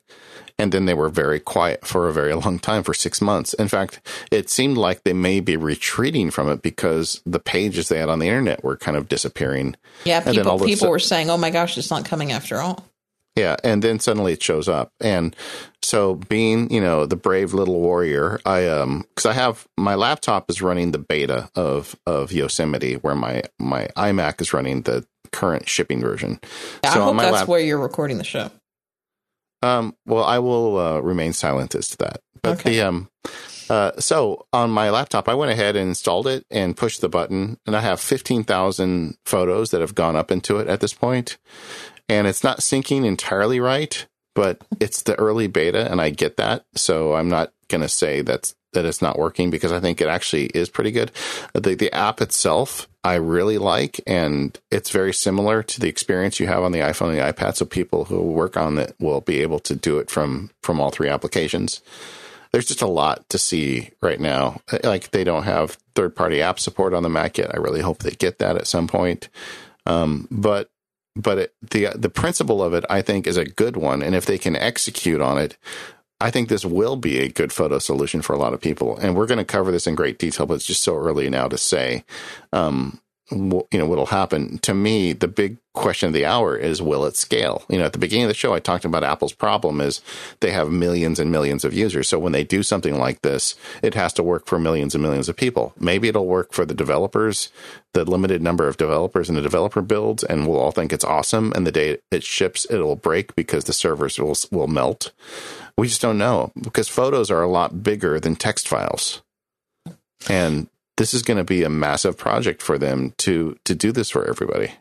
and then they were very quiet for a very <laughs> long time for six months. In fact, it seemed like they may be retreating from it because the pages they had on the internet were kind of disappearing. yeah, and then all people people sudden- were saying, "Oh my gosh, it's not coming after all." Yeah, and then suddenly it shows up. And so being, you know, the brave little warrior, I um cuz I have my laptop is running the beta of of Yosemite where my my iMac is running the current shipping version. Yeah, So I on hope that's lap- where you're recording the show. Um well, I will uh, remain silent as to that. But Okay. the um uh, so on my laptop, I went ahead and installed it and pushed the button, and I have fifteen thousand photos that have gone up into it at this point, and it's not syncing entirely right, but it's the early beta, and I get that, so I'm not gonna say that's that it's not working because I think it actually is pretty good. The the app itself I really like, and it's very similar to the experience you have on the iPhone and the iPad. So people who work on it will be able to do it from from all three applications there's just a lot to see right now. Like they don't have third party app support on the Mac yet. I really hope they get that at some point. Um, but but it, the the principle of it, I think, is a good one. And if they can execute on it, I think this will be a good photo solution for a lot of people. And we're going to cover this in great detail, but it's just so early now to say. Um, wh- you know what'll happen. To me the big question of the hour is will it scale? You know at the beginning of the show i talked about apple's problem is they have millions and millions of users. So when they do something like this it has to work for millions and millions of people. Maybe it'll work for the developers the limited number of developers and the developer builds and we'll all think it's awesome. And the day it ships it'll break because the servers will will melt we just don't know because photos are a lot bigger than text files and this is going to be a massive project for them to to do this for everybody.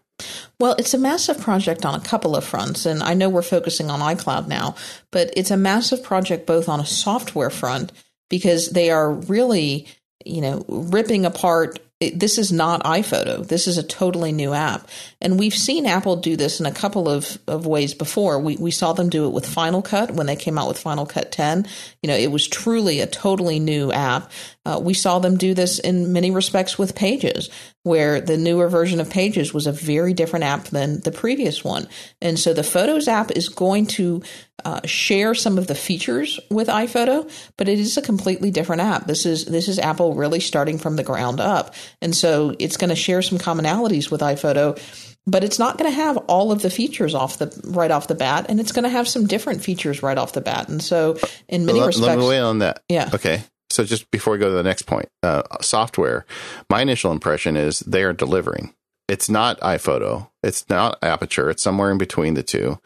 Well, it's a massive project on a couple of fronts, and I know we're focusing on iCloud now, but it's a massive project both on a software front because they are really, you know, ripping apart. This is not iPhoto. This is a totally new app. And we've seen Apple do this in a couple of, of ways before. We, we saw them do it with Final Cut when they came out with Final Cut 10. You know, it was truly a totally new app. Uh, we saw them do this in many respects with Pages, where the newer version of Pages was a very different app than the previous one. And so the Photos app is going to uh, share some of the features with iPhoto, but it is a completely different app. This is this is Apple really starting from the ground up, and so it's going to share some commonalities with iPhoto. But it's not going to have all of the features off the right off the bat, and it's going to have some different features right off the bat. And so, in many let, respects, let me weigh on that. Yeah. Okay. So just before we go to the next point, uh, software, my initial impression is they are delivering. It's not iPhoto. It's not Aperture. It's somewhere in between the two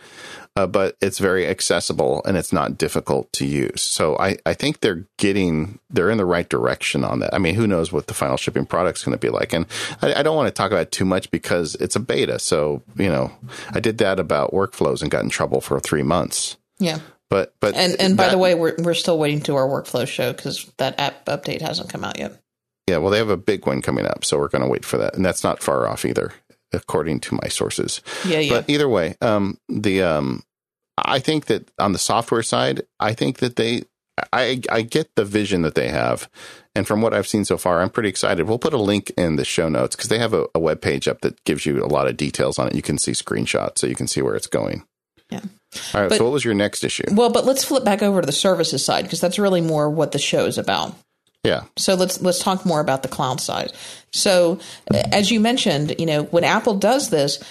uh, but it's very accessible and it's not difficult to use. So I, I think they're getting they're in the right direction on that. I mean, who knows what the final shipping product's going to be like? And I, I, don't want to talk about too much because it's a beta. So you know, I did that about workflows and got in trouble for three months. Yeah. But but and and that, by the way, we're we're still waiting to our workflow show because that app update hasn't come out yet. Yeah, well, they have a big one coming up, so we're going to wait for that, and that's not far off either according to my sources. Yeah, yeah. But either way, um, the um, I think that on the software side, I think that they, I, I get the vision that they have, and from what I've seen so far, I'm pretty excited. We'll put a link in the show notes because they have a, a web page up that gives you a lot of details on it. You can see screenshots, so you can see where it's going. Yeah. All right. But, so, what was your next issue? Well, but let's flip back over to the services side because that's really more what the show is about. Yeah. So let's let's talk more about the cloud side. So as you mentioned, you know, when Apple does this,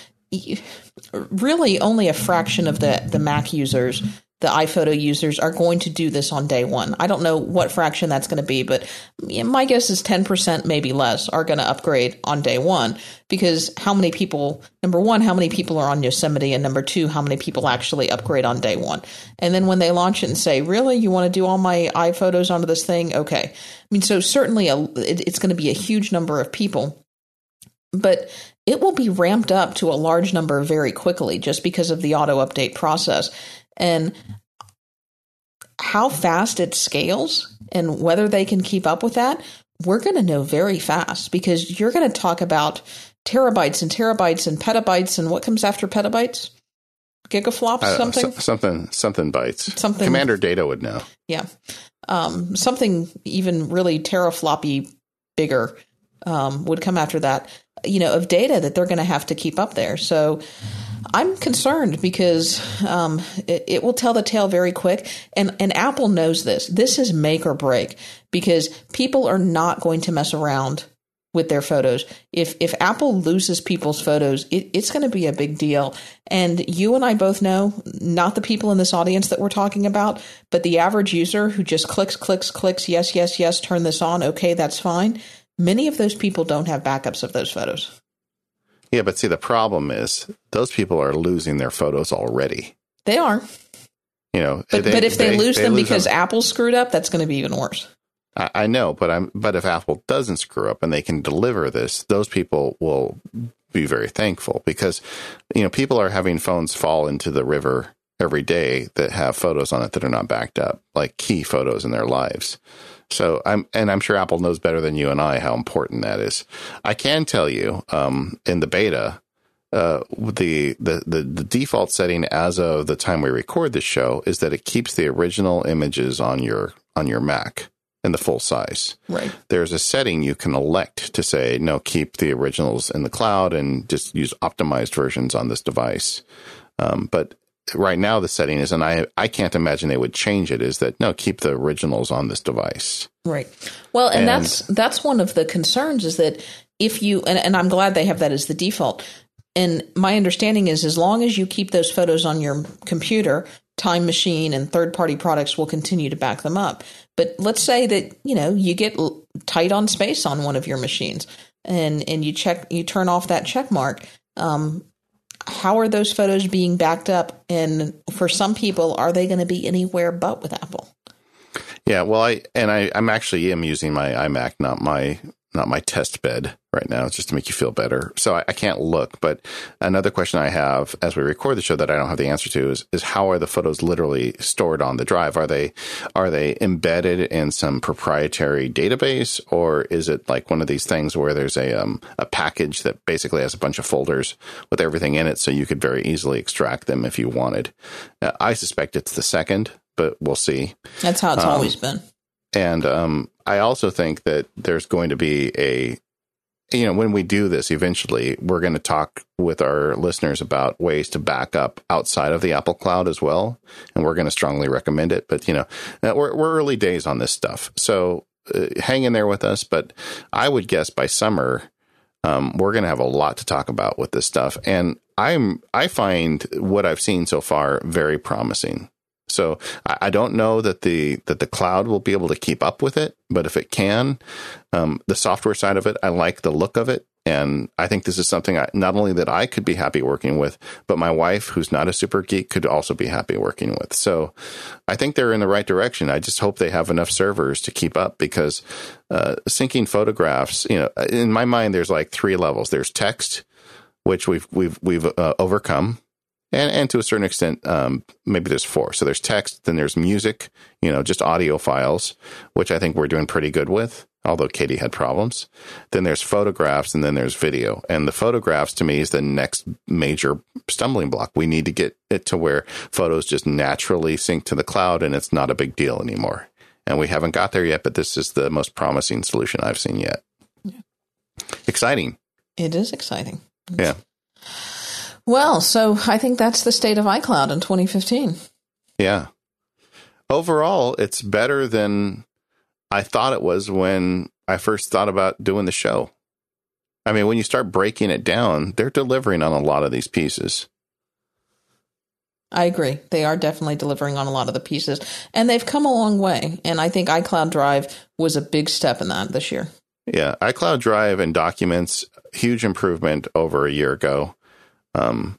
really only a fraction of the the Mac users the iPhoto users are going to do this on day one. I don't know what fraction that's going to be, but my guess is 10%, maybe less, are going to upgrade on day one because how many people, number one, how many people are on Yosemite? And number two, how many people actually upgrade on day one? And then when they launch it and say, really, you want to do all my iPhotos onto this thing? Okay. I mean, so certainly a, it, it's going to be a huge number of people. But it will be ramped up to a large number very quickly just because of the auto update process. And how fast it scales and whether they can keep up with that, we're going to know very fast because you're going to talk about terabytes and terabytes and petabytes and what comes after petabytes? Gigaflops, uh, something, so, something, something bytes. Something. Commander Data would know. Yeah, um, something even really terafloppy bigger um, would come after that you know, of data that they're going to have to keep up there. So I'm concerned because um, it, it, will tell the tale very quick. And, and Apple knows this. This is make or break because people are not going to mess around with their photos. If if Apple loses people's photos, it, it's going to be a big deal. And you and I both know, not the people in this audience that we're talking about, but the average user who just clicks, clicks, clicks, yes, yes, yes, turn this on, okay, that's fine. Many of those people don't have backups of those photos. Yeah, but see, the problem is those people are losing their photos already. They are. You know, but, they, but if they, they lose they them lose because them. Apple screwed up, that's going to be even worse. I, I know, but I'm. But if Apple doesn't screw up and they can deliver this, those people will be very thankful because you know people are having phones fall into the river every day that have photos on it that are not backed up, like key photos in their lives. So I'm, and I'm sure Apple knows better than you and I how important that is. I can tell you, um, in the beta, uh, the, the, the, the default setting as of the time we record this show is that it keeps the original images on your, on your Mac in the full size. Right. There's a setting you can elect to say, no, keep the originals in the cloud and just use optimized versions on this device. Um, but right now the setting is, and I I can't imagine they would change it. Is that no? Keep the originals on this device. Right. Well, and, and that's that's one of the concerns is that if you and, and I'm glad they have that as the default. And my understanding is as long as you keep those photos on your computer, Time Machine and third party products will continue to back them up. But let's say that, you know, you get tight on space on one of your machines and, and you check, you turn off that check mark. Um, how are those photos being backed up? And for some people, are they going to be anywhere but with Apple? Yeah, well, I and I, I'm actually am using my iMac, not my not my test bed right now, just to make you feel better. So I, I, can't look. But another question I have as we record the show that I don't have the answer to is, is how are the photos literally stored on the drive? Are they are they embedded in some proprietary database, or is it like one of these things where there's a um, a package that basically has a bunch of folders with everything in it, so you could very easily extract them if you wanted? Uh, I suspect it's the second, but we'll see. That's how it's um, always been. And um, I also think that there's going to be a, you know, when we do this eventually, we're going to talk with our listeners about ways to back up outside of the Apple Cloud as well. And we're going to strongly recommend it. But, you know, we're, we're early days on this stuff. So uh, hang in there with us. But I would guess by summer, um, we're going to have a lot to talk about with this stuff. And I'm, I find what I've seen so far very promising. So I, don't know that the that the cloud will be able to keep up with it, but if it can, um, the software side of it, I like the look of it. And I think this is something I, not only that I could be happy working with, but my wife, who's not a super geek, could also be happy working with. So I think they're in the right direction. I just hope they have enough servers to keep up because uh, syncing photographs, you know, in my mind, there's like three levels. There's text, which we've we've we've uh, overcome and and to a certain extent, um, maybe there's four. So there's text, then there's music, you know, just audio files, which I think we're doing pretty good with. Although Katie had problems, then there's photographs, and then there's video. And the photographs to me is the next major stumbling block. We need to get it to where photos just naturally sync to the cloud, and it's not a big deal anymore. And we haven't got there yet, but this is the most promising solution I've seen yet. Yeah. Exciting. It is exciting. Yeah. Well, so I think that's the state of iCloud in 2015. Yeah. Overall, it's better than I thought it was when I first thought about doing the show. I mean, when you start breaking it down, they're delivering on a lot of these pieces. I agree. They are definitely delivering on a lot of the pieces, and they've come a long way. And I think iCloud Drive was a big step in that this year. Yeah, iCloud Drive and Documents, huge improvement over a year ago. Um,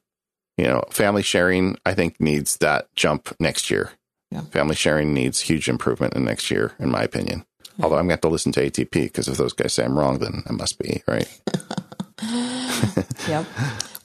you know, family sharing, I think, needs that jump next year. Yeah. Family sharing needs huge improvement in next year, in my opinion. Yeah. Although I'm going to have to listen to ATP because if those guys say I'm wrong, then I must be, right? <laughs> <laughs> yep.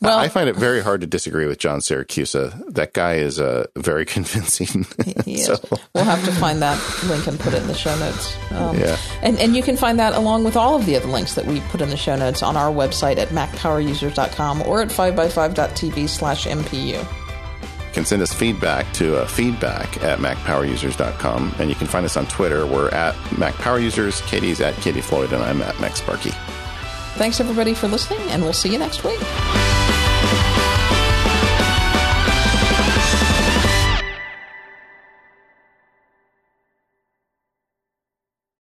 Well, I find it very hard to disagree with John Siracusa. That guy is uh, very <laughs> convincing. He is. so. We'll have to find that link and put it in the show notes. Um, yeah. And, and you can find that along with all of the other links that we put in the show notes on our website at macpowerusers.com or at 5by5.tv slash MPU. You can send us feedback to uh, feedback at macpowerusers.com. And you can find us on Twitter. We're at MacPowerUsers. Katie's at Katie Floyd, and I'm at MacSparky. Thanks, everybody, for listening, and we'll see you next week.